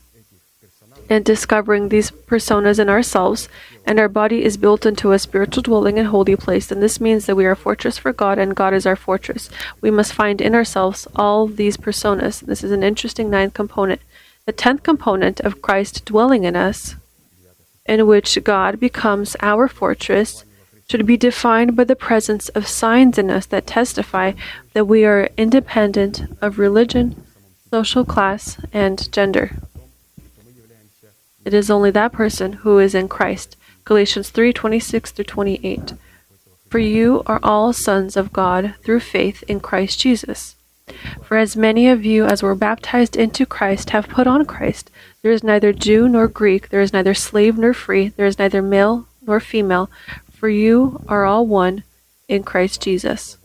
in discovering these personas in ourselves and our body is built into a spiritual dwelling and holy place then this means that we are a fortress for god and god is our fortress. We must find in ourselves all these personas. This is an interesting ninth component. The tenth component of christ dwelling in us in which god becomes our fortress should be defined by the presence of signs in us that testify that we are independent of religion, social class, and gender. It is only that person who is in Christ. Galatians 3:26 through 28. For you are all sons of God through faith in Christ Jesus. For as many of you as were baptized into Christ have put on Christ. There is neither Jew nor Greek, there is neither slave nor free, there is neither male nor female, for you are all one in Christ Jesus.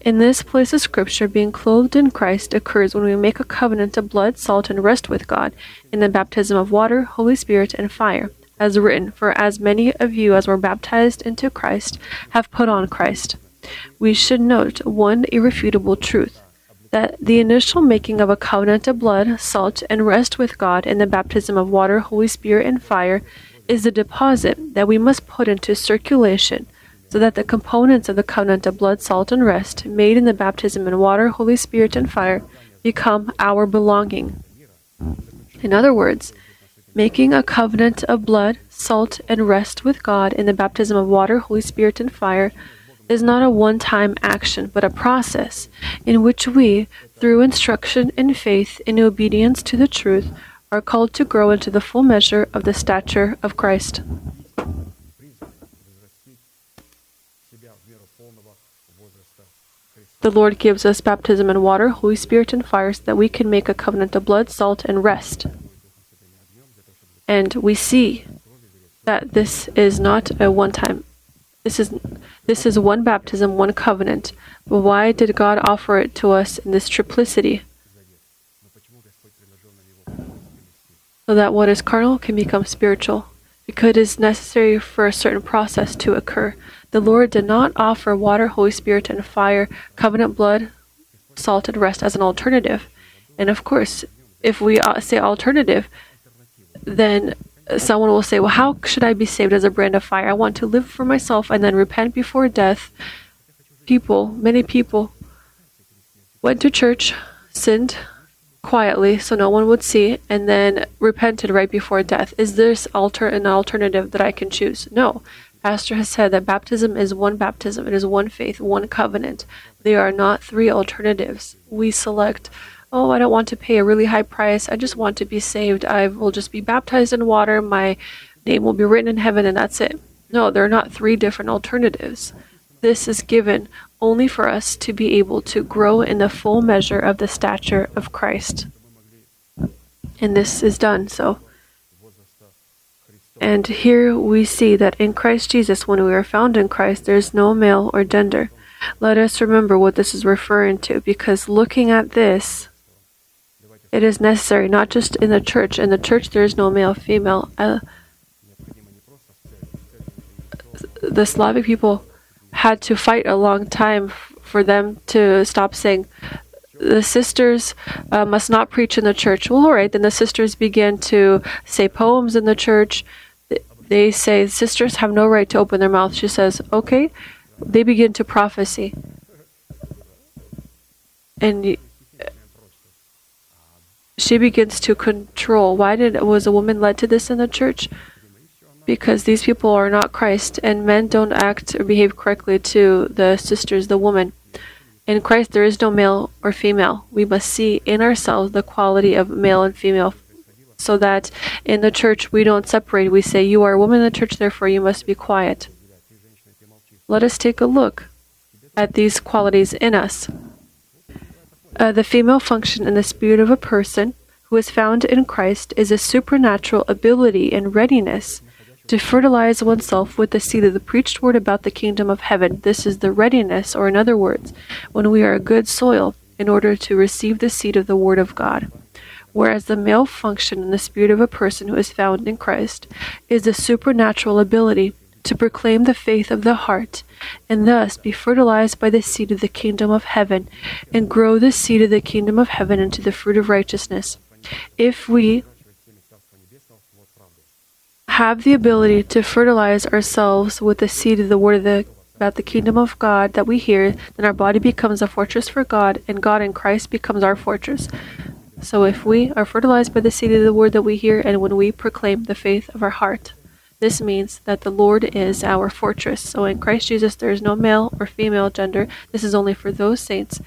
In this place of Scripture, being clothed in Christ occurs when we make a covenant of blood, salt, and rest with God in the baptism of water, Holy Spirit, and fire, as written, For as many of you as were baptized into Christ have put on Christ. We should note one irrefutable truth that the initial making of a covenant of blood, salt, and rest with God in the baptism of water, Holy Spirit, and fire is the deposit that we must put into circulation so that the components of the covenant of blood, salt, and rest made in the baptism in water, Holy Spirit, and fire become our belonging. In other words, making a covenant of blood, salt, and rest with God in the baptism of water, Holy Spirit, and fire is not a one time action, but a process in which we, through instruction in faith in obedience to the truth, are called to grow into the full measure of the stature of Christ. The Lord gives us baptism in water, Holy Spirit, and fire so that we can make a covenant of blood, salt, and rest. And we see that this is not a one time this is this is one baptism, one covenant. But why did God offer it to us in this triplicity? So that what is carnal can become spiritual. Because it is necessary for a certain process to occur. The Lord did not offer water, Holy Spirit, and fire, covenant blood, salt, and rest as an alternative. And of course, if we uh, say alternative, then someone will say, Well, how should I be saved as a brand of fire? I want to live for myself and then repent before death. People, many people, went to church, sinned quietly so no one would see, and then repented right before death. Is this alter an alternative that I can choose? No. Pastor has said that baptism is one baptism, it is one faith, one covenant. There are not three alternatives. We select oh, I don't want to pay a really high price. I just want to be saved. I will just be baptized in water. My name will be written in heaven, and that's it. No, there are not three different alternatives. This is given only for us to be able to grow in the full measure of the stature of Christ. And this is done so. And here we see that in Christ Jesus, when we are found in Christ, there is no male or gender. Let us remember what this is referring to because looking at this, it is necessary, not just in the church. In the church, there is no male, female. Uh, the Slavic people had to fight a long time for them to stop saying the sisters uh, must not preach in the church. Well, all right, then the sisters begin to say poems in the church. They say sisters have no right to open their mouth. She says, okay. They begin to prophesy. And she begins to control. Why did was a woman led to this in the church? Because these people are not Christ, and men don't act or behave correctly to the sisters, the woman. In Christ, there is no male or female. We must see in ourselves the quality of male and female, so that in the church we don't separate. We say, You are a woman in the church, therefore you must be quiet. Let us take a look at these qualities in us. Uh, the female function in the spirit of a person who is found in Christ is a supernatural ability and readiness to fertilize oneself with the seed of the preached word about the kingdom of heaven. This is the readiness, or in other words, when we are a good soil in order to receive the seed of the word of God. Whereas the male function in the spirit of a person who is found in Christ is a supernatural ability to proclaim the faith of the heart, and thus be fertilized by the seed of the kingdom of heaven, and grow the seed of the kingdom of heaven into the fruit of righteousness. If we have the ability to fertilize ourselves with the seed of the word of the about the kingdom of God that we hear, then our body becomes a fortress for God, and God in Christ becomes our fortress. So if we are fertilized by the seed of the word that we hear, and when we proclaim the faith of our heart, this means that the Lord is our fortress. So in Christ Jesus, there is no male or female gender. This is only for those saints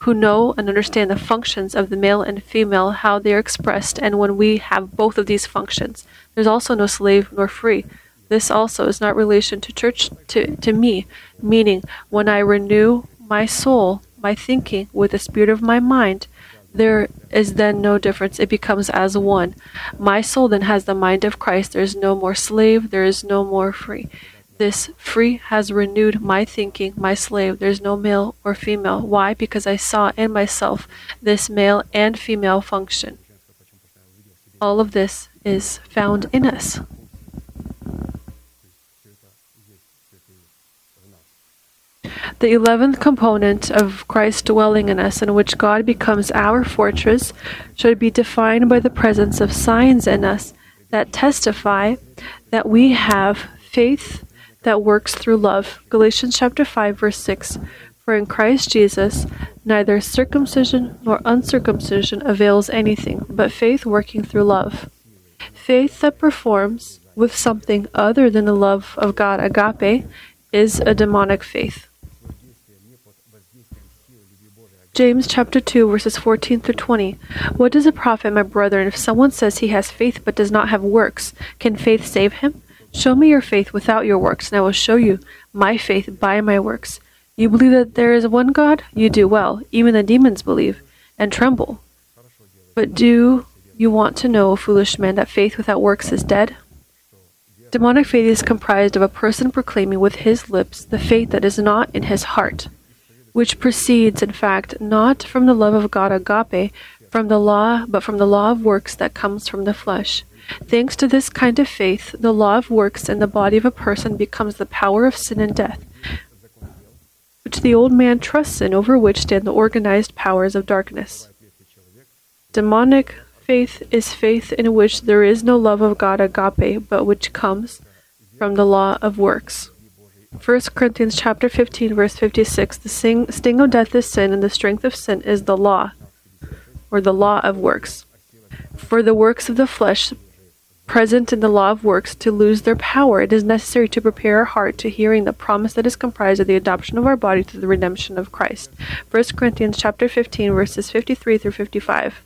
who know and understand the functions of the male and female, how they are expressed, and when we have both of these functions. There's also no slave nor free. This also is not relation to church to, to me, meaning when I renew my soul, my thinking with the spirit of my mind, there is then no difference. It becomes as one. My soul then has the mind of Christ. There is no more slave, there is no more free. This free has renewed my thinking, my slave. There's no male or female. Why? Because I saw in myself this male and female function. All of this is found in us. The eleventh component of Christ dwelling in us, in which God becomes our fortress, should be defined by the presence of signs in us that testify that we have faith that works through love. Galatians chapter 5 verse 6. For in Christ Jesus neither circumcision nor uncircumcision avails anything, but faith working through love. Faith that performs with something other than the love of God, agape, is a demonic faith. James chapter 2 verses 14 through 20. What does it profit, my brethren, if someone says he has faith but does not have works? Can faith save him? Show me your faith without your works, and I will show you my faith by my works. You believe that there is one God? You do well. Even the demons believe and tremble. But do you want to know, foolish man, that faith without works is dead? Demonic faith is comprised of a person proclaiming with his lips the faith that is not in his heart which proceeds, in fact, not from the love of God agape, from the law, but from the law of works that comes from the flesh. Thanks to this kind of faith, the law of works in the body of a person becomes the power of sin and death, which the old man trusts in, over which stand the organized powers of darkness. Demonic faith is faith in which there is no love of God agape, but which comes from the law of works. 1 Corinthians chapter 15 verse 56 the sting, sting of death is sin and the strength of sin is the law or the law of works. For the works of the flesh present in the law of works to lose their power it is necessary to prepare our heart to hearing the promise that is comprised of the adoption of our body through the redemption of Christ. 1 Corinthians chapter 15 verses 53 through 55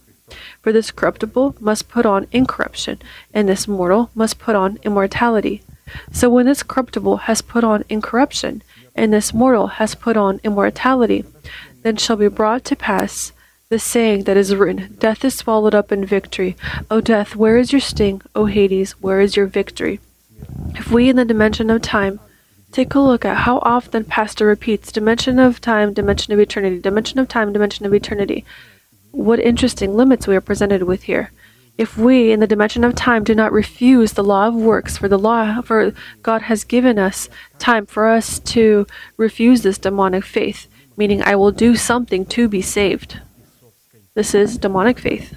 for this corruptible must put on incorruption and this mortal must put on immortality so when this corruptible has put on incorruption, and this mortal has put on immortality, then shall be brought to pass the saying that is written Death is swallowed up in victory. O death, where is your sting? O Hades, where is your victory? If we, in the dimension of time, take a look at how often Pastor repeats dimension of time, dimension of eternity, dimension of time, dimension of eternity, what interesting limits we are presented with here if we in the dimension of time do not refuse the law of works for the law for god has given us time for us to refuse this demonic faith meaning i will do something to be saved. This is demonic faith.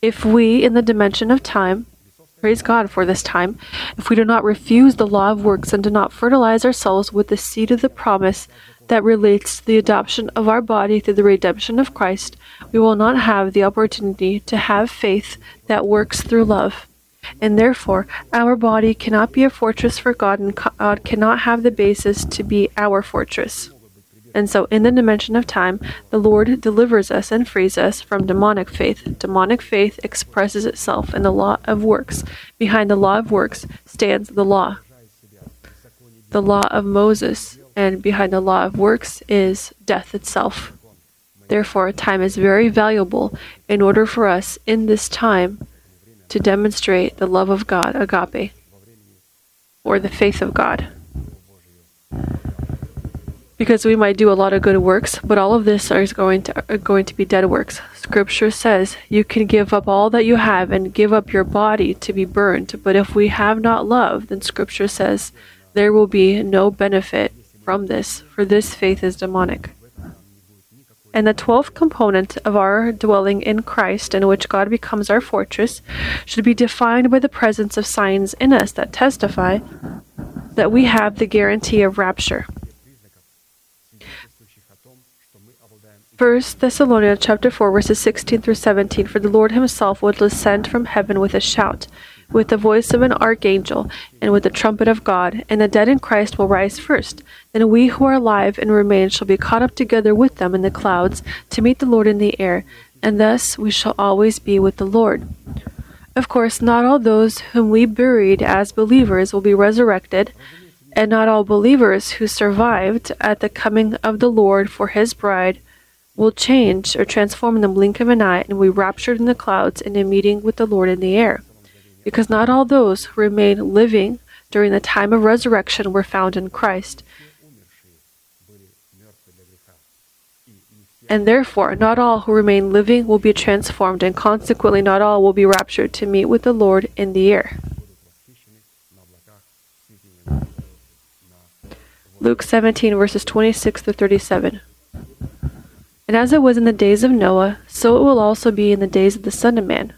If we in the dimension of time praise god for this time if we do not refuse the law of works and do not fertilize ourselves with the seed of the promise that relates to the adoption of our body through the redemption of Christ, we will not have the opportunity to have faith that works through love. And therefore, our body cannot be a fortress for God, and God cannot have the basis to be our fortress. And so, in the dimension of time, the Lord delivers us and frees us from demonic faith. Demonic faith expresses itself in the law of works. Behind the law of works stands the law. The law of Moses and behind the law of works is death itself. Therefore, time is very valuable in order for us in this time to demonstrate the love of God, agape, or the faith of God. Because we might do a lot of good works, but all of this is going to are going to be dead works. Scripture says you can give up all that you have and give up your body to be burned, but if we have not love, then Scripture says there will be no benefit from this, for this faith is demonic. And the twelfth component of our dwelling in Christ, in which God becomes our fortress, should be defined by the presence of signs in us that testify that we have the guarantee of rapture. First Thessalonians chapter 4 verses 16 through 17 For the Lord himself will descend from heaven with a shout with the voice of an archangel, and with the trumpet of God, and the dead in Christ will rise first. Then we who are alive and remain shall be caught up together with them in the clouds to meet the Lord in the air, and thus we shall always be with the Lord. Of course, not all those whom we buried as believers will be resurrected, and not all believers who survived at the coming of the Lord for his bride will change or transform in the blink of an eye and be raptured in the clouds in a meeting with the Lord in the air because not all those who remain living during the time of resurrection were found in Christ. And therefore, not all who remain living will be transformed, and consequently, not all will be raptured to meet with the Lord in the air. Luke 17, verses 26 to 37. And as it was in the days of Noah, so it will also be in the days of the Son of Man.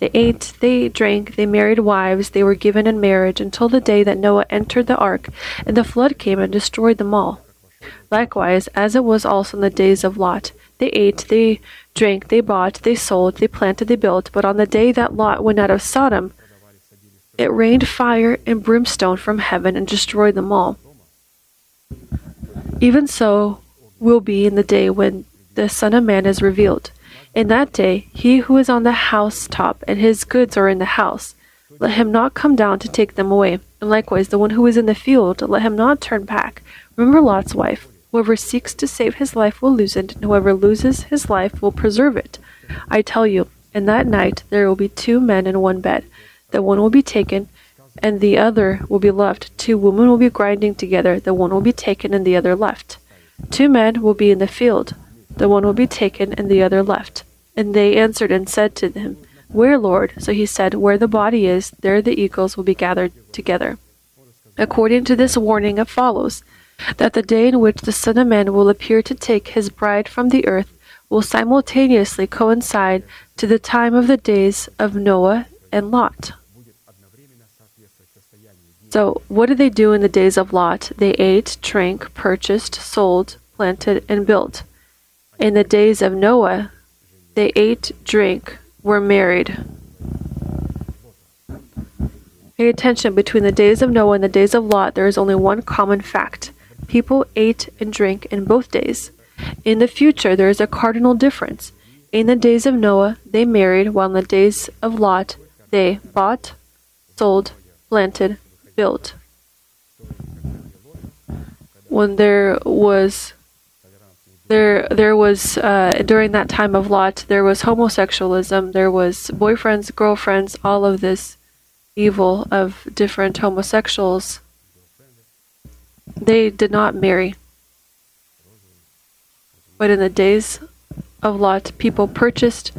They ate, they drank, they married wives, they were given in marriage until the day that Noah entered the ark, and the flood came and destroyed them all. Likewise, as it was also in the days of Lot, they ate, they drank, they bought, they sold, they planted, they built, but on the day that Lot went out of Sodom, it rained fire and brimstone from heaven and destroyed them all. Even so will be in the day when the Son of Man is revealed. In that day, he who is on the housetop and his goods are in the house, let him not come down to take them away. And likewise, the one who is in the field, let him not turn back. Remember Lot's wife. Whoever seeks to save his life will lose it, and whoever loses his life will preserve it. I tell you, in that night there will be two men in one bed. The one will be taken, and the other will be left. Two women will be grinding together. The one will be taken, and the other left. Two men will be in the field. The one will be taken, and the other left. And they answered and said to him, Where, Lord? So he said, Where the body is, there the eagles will be gathered together. According to this warning, it follows that the day in which the Son of Man will appear to take his bride from the earth will simultaneously coincide to the time of the days of Noah and Lot. So, what did they do in the days of Lot? They ate, drank, purchased, sold, planted, and built. In the days of Noah, they ate, drank, were married. Pay attention, between the days of Noah and the days of Lot, there is only one common fact People ate and drank in both days. In the future, there is a cardinal difference. In the days of Noah, they married, while in the days of Lot, they bought, sold, planted, built. When there was there there was uh, during that time of Lot, there was homosexualism, there was boyfriends, girlfriends, all of this evil of different homosexuals they did not marry. But in the days of Lot, people purchased,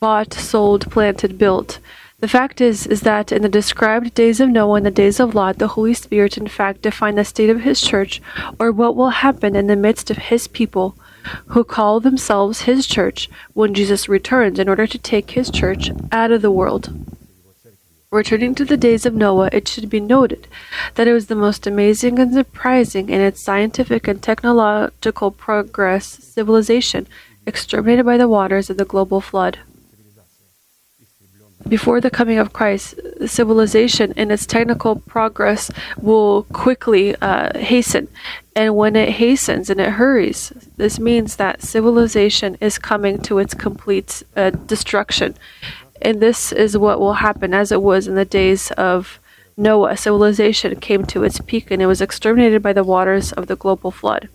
bought, sold, planted, built. The fact is, is that in the described days of Noah and the days of Lot, the Holy Spirit in fact defined the state of his church, or what will happen in the midst of his people who call themselves his church when Jesus returns in order to take his church out of the world. Returning to the days of Noah, it should be noted that it was the most amazing and surprising in its scientific and technological progress civilization exterminated by the waters of the global flood. Before the coming of Christ, civilization and its technical progress will quickly uh, hasten. And when it hastens and it hurries, this means that civilization is coming to its complete uh, destruction. And this is what will happen as it was in the days of Noah. Civilization came to its peak and it was exterminated by the waters of the global flood.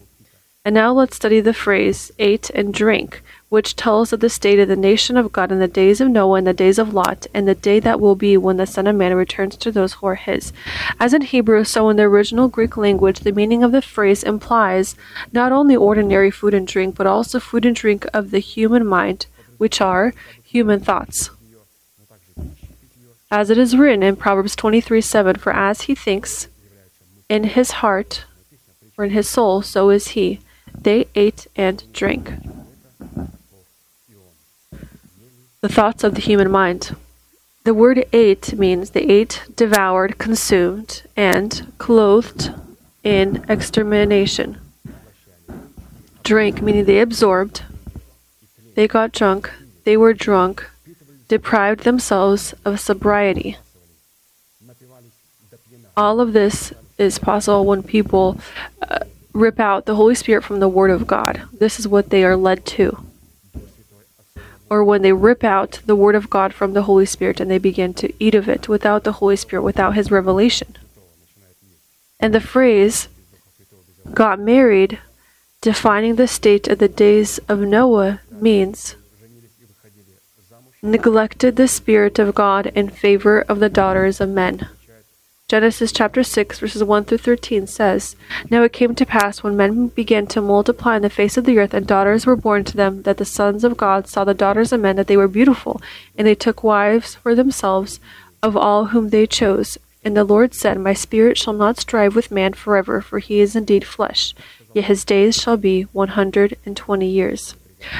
And now let's study the phrase ate and drink, which tells of the state of the nation of God in the days of Noah and the days of Lot, and the day that will be when the Son of Man returns to those who are his. As in Hebrew, so in the original Greek language, the meaning of the phrase implies not only ordinary food and drink, but also food and drink of the human mind, which are human thoughts. As it is written in Proverbs 23 7, For as he thinks in his heart, or in his soul, so is he. They ate and drank. The thoughts of the human mind. The word ate means they ate, devoured, consumed, and clothed in extermination. Drank, meaning they absorbed, they got drunk, they were drunk, deprived themselves of sobriety. All of this is possible when people uh, rip out the Holy Spirit from the Word of God. This is what they are led to. Or when they rip out the Word of God from the Holy Spirit and they begin to eat of it without the Holy Spirit, without His revelation. And the phrase, got married, defining the state of the days of Noah, means neglected the Spirit of God in favor of the daughters of men. Genesis chapter 6, verses 1 through 13 says, Now it came to pass when men began to multiply on the face of the earth, and daughters were born to them, that the sons of God saw the daughters of men that they were beautiful, and they took wives for themselves of all whom they chose. And the Lord said, My spirit shall not strive with man forever, for he is indeed flesh, yet his days shall be one hundred and twenty years.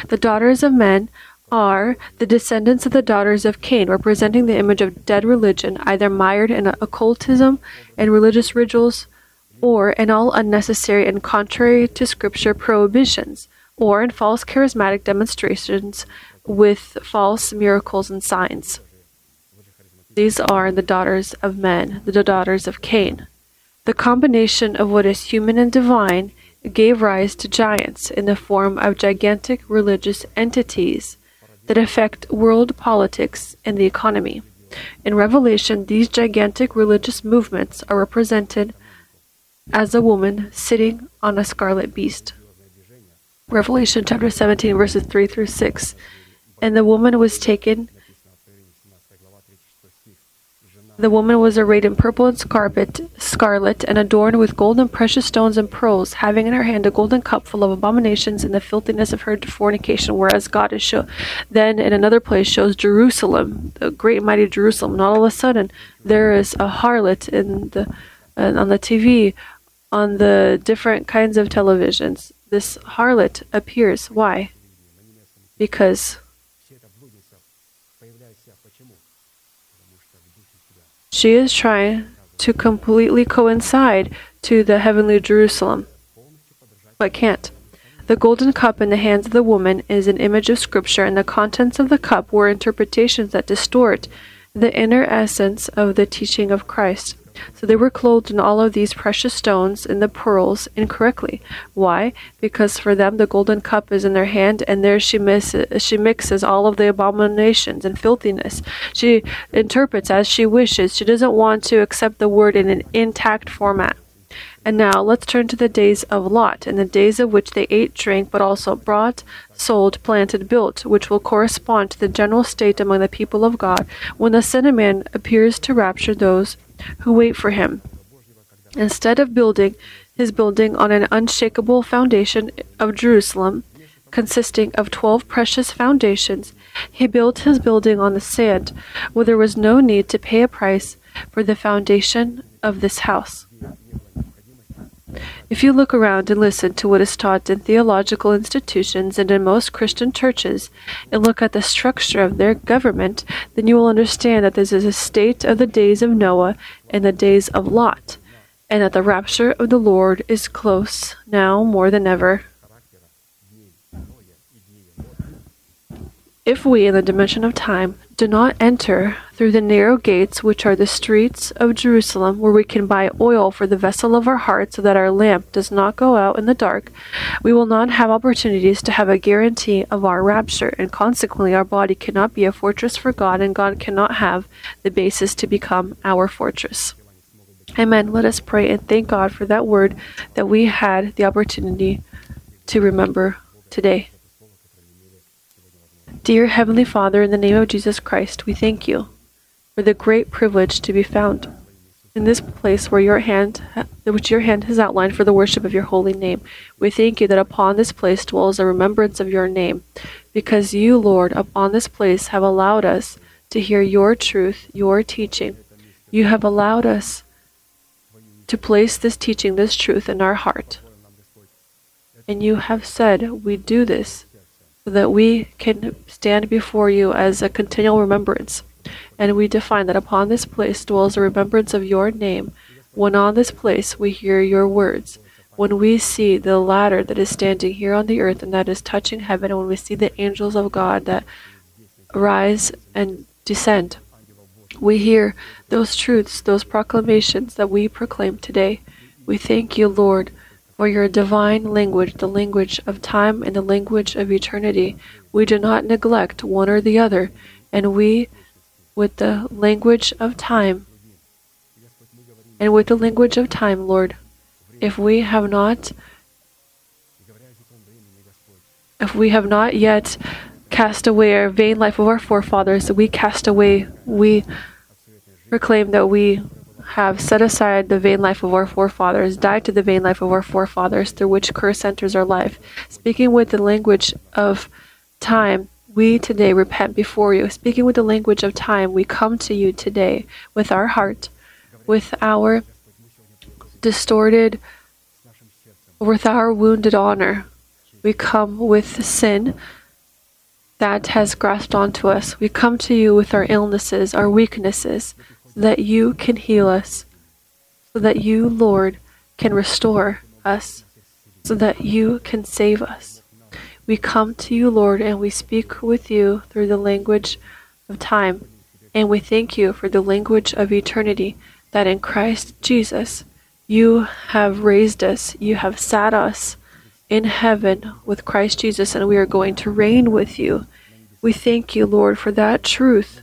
The daughters of men are the descendants of the daughters of Cain, representing the image of dead religion, either mired in occultism and religious rituals, or in all unnecessary and contrary to Scripture prohibitions, or in false charismatic demonstrations with false miracles and signs. These are the daughters of men, the daughters of Cain. The combination of what is human and divine gave rise to giants in the form of gigantic religious entities that affect world politics and the economy. In Revelation, these gigantic religious movements are represented as a woman sitting on a scarlet beast. Revelation chapter 17, verses 3 through 6. And the woman was taken the woman was arrayed in purple and scarlet, scarlet, and adorned with gold and precious stones and pearls, having in her hand a golden cup full of abominations and the filthiness of her fornication. Whereas God is show, then in another place shows Jerusalem, the great and mighty Jerusalem, and all of a sudden there is a harlot in the uh, on the TV, on the different kinds of televisions. This harlot appears. Why? Because She is trying to completely coincide to the heavenly Jerusalem, but can't. The golden cup in the hands of the woman is an image of Scripture, and the contents of the cup were interpretations that distort the inner essence of the teaching of Christ. So they were clothed in all of these precious stones and the pearls incorrectly. Why? Because for them the golden cup is in their hand, and there she, she mixes all of the abominations and filthiness. She interprets as she wishes. She doesn't want to accept the word in an intact format. And now let's turn to the days of Lot, and the days of which they ate, drank, but also brought, sold, planted, built, which will correspond to the general state among the people of God when the Son of Man appears to rapture those who wait for him. Instead of building his building on an unshakable foundation of Jerusalem, consisting of twelve precious foundations, he built his building on the sand, where there was no need to pay a price for the foundation of this house. If you look around and listen to what is taught in theological institutions and in most Christian churches, and look at the structure of their government, then you will understand that this is a state of the days of Noah and the days of Lot, and that the rapture of the Lord is close now more than ever. If we, in the dimension of time, do not enter through the narrow gates which are the streets of Jerusalem, where we can buy oil for the vessel of our heart so that our lamp does not go out in the dark, we will not have opportunities to have a guarantee of our rapture, and consequently our body cannot be a fortress for God, and God cannot have the basis to become our fortress. Amen. Let us pray and thank God for that word that we had the opportunity to remember today. Dear Heavenly Father, in the name of Jesus Christ, we thank you for the great privilege to be found in this place where your hand which your hand has outlined for the worship of your holy name. We thank you that upon this place dwells a remembrance of your name, because you, Lord, upon this place have allowed us to hear your truth, your teaching. You have allowed us to place this teaching, this truth in our heart. And you have said we do this that we can stand before you as a continual remembrance. And we define that upon this place dwells a remembrance of your name. When on this place we hear your words, when we see the ladder that is standing here on the earth and that is touching heaven, when we see the angels of God that rise and descend, we hear those truths, those proclamations that we proclaim today. We thank you, Lord, for your divine language, the language of time and the language of eternity. We do not neglect one or the other, and we, with the language of time, and with the language of time, Lord, if we have not if we have not yet cast away our vain life of our forefathers, we cast away, we proclaim that we have set aside the vain life of our forefathers, died to the vain life of our forefathers, through which curse enters our life. Speaking with the language of time, we today repent before you. Speaking with the language of time, we come to you today with our heart, with our distorted, with our wounded honor. We come with sin that has grasped onto us. We come to you with our illnesses, our weaknesses, that you can heal us, so that you, Lord, can restore us, so that you can save us. We come to you, Lord, and we speak with you through the language of time. And we thank you for the language of eternity that in Christ Jesus you have raised us, you have sat us in heaven with Christ Jesus, and we are going to reign with you. We thank you, Lord, for that truth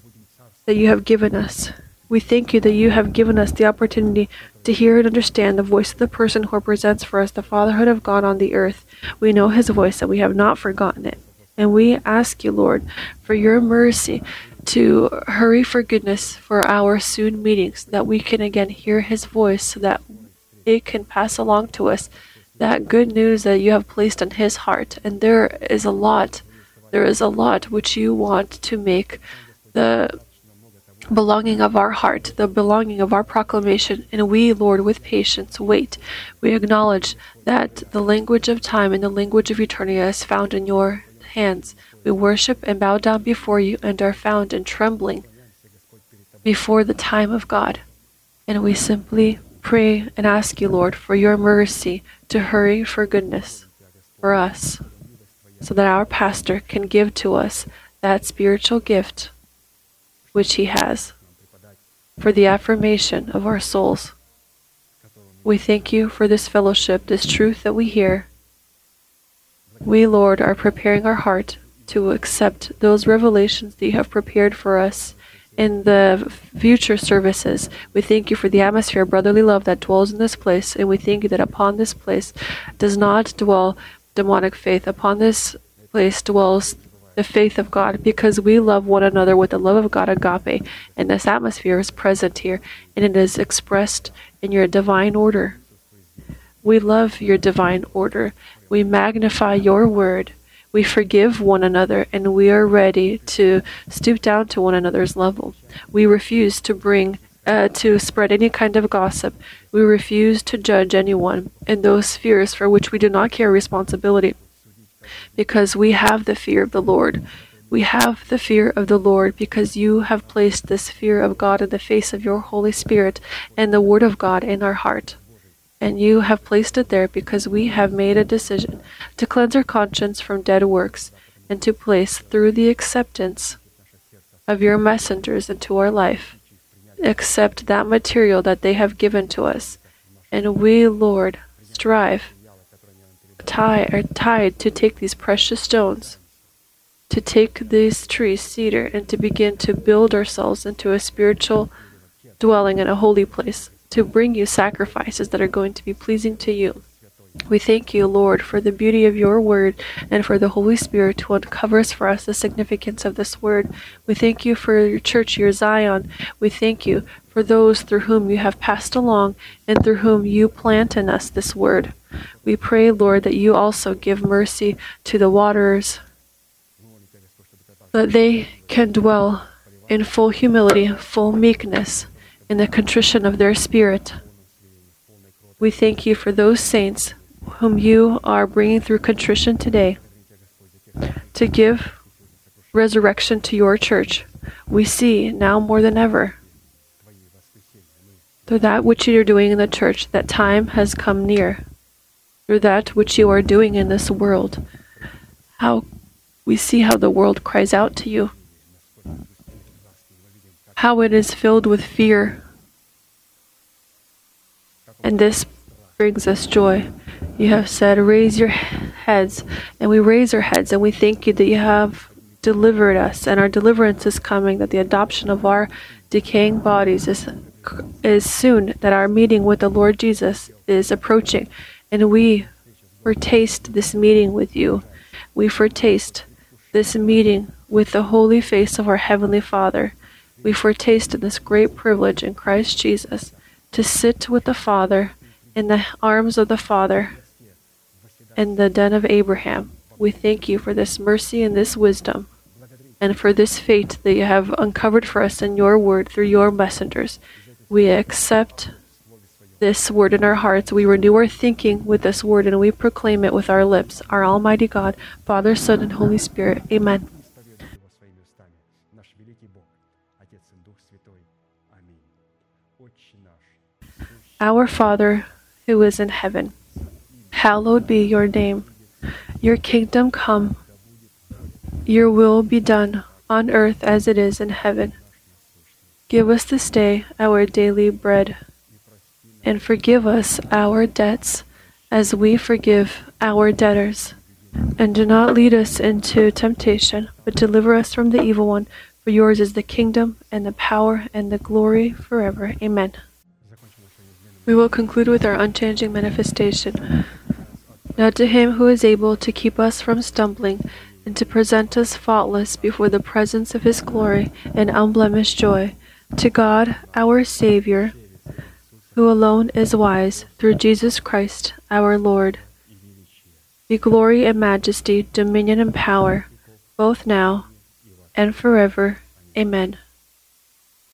that you have given us. We thank you that you have given us the opportunity to hear and understand the voice of the person who represents for us the fatherhood of God on the earth. We know his voice and we have not forgotten it. And we ask you, Lord, for your mercy to hurry for goodness for our soon meetings, that we can again hear his voice so that it can pass along to us that good news that you have placed on his heart. And there is a lot, there is a lot which you want to make the belonging of our heart, the belonging of our proclamation. And we, Lord, with patience, wait. We acknowledge that the language of time and the language of eternity is found in your hands. We worship and bow down before you and are found in trembling before the time of God. And we simply pray and ask you, Lord, for your mercy to hurry for goodness for us, so that our pastor can give to us that spiritual gift which he has for the affirmation of our souls. We thank you for this fellowship, this truth that we hear. We, Lord, are preparing our heart to accept those revelations that you have prepared for us in the future services. We thank you for the atmosphere of brotherly love that dwells in this place, and we thank you that upon this place does not dwell demonic faith. Upon this place dwells the faith of God, because we love one another with the love of God agape, and this atmosphere is present here, and it is expressed in your divine order. We love your divine order. We magnify your word we forgive one another and we are ready to stoop down to one another's level. We refuse to bring uh, to spread any kind of gossip. We refuse to judge anyone in those spheres for which we do not carry responsibility because we have the fear of the Lord. We have the fear of the Lord because you have placed this fear of God in the face of your Holy Spirit and the Word of God in our heart and you have placed it there because we have made a decision to cleanse our conscience from dead works and to place through the acceptance of your messengers into our life. Accept that material that they have given to us. And we, Lord, strive, tie, are tied to take these precious stones, to take these trees, cedar, and to begin to build ourselves into a spiritual dwelling in a holy place to bring you sacrifices that are going to be pleasing to you. We thank you, Lord, for the beauty of your word and for the Holy Spirit who uncovers for us the significance of this word. We thank you for your church, your Zion. We thank you for those through whom you have passed along and through whom you plant in us this word. We pray, Lord, that you also give mercy to the waters, that they can dwell in full humility, full meekness in the contrition of their spirit. We thank you for those saints whom you are bringing through contrition today to give resurrection to your church. We see now more than ever through that which you are doing in the church that time has come near. Through that which you are doing in this world, how we see how the world cries out to you. How it is filled with fear. And this brings us joy. You have said, Raise your heads, and we raise our heads, and we thank you that you have delivered us, and our deliverance is coming, that the adoption of our decaying bodies is, is soon, that our meeting with the Lord Jesus is approaching, and we foretaste this meeting with you. We foretaste this meeting with the holy face of our Heavenly Father we foretaste this great privilege in Christ Jesus to sit with the Father in the arms of the Father in the den of Abraham. We thank you for this mercy and this wisdom, and for this faith that you have uncovered for us in your word through your messengers. We accept this word in our hearts. We renew our thinking with this word and we proclaim it with our lips. Our Almighty God, Father, Son, and Holy Spirit. Amen. Our Father, who is in heaven, hallowed be your name. Your kingdom come, your will be done on earth as it is in heaven. Give us this day our daily bread and forgive us our debts as we forgive our debtors. And do not lead us into temptation, but deliver us from the evil one. For yours is the kingdom, and the power, and the glory forever. Amen. We will conclude with our unchanging manifestation. Now, to him who is able to keep us from stumbling, and to present us faultless before the presence of his glory and unblemished joy, to God, our Savior who alone is wise, through Jesus Christ our Lord. Be glory and majesty, dominion and power, both now and forever. Amen.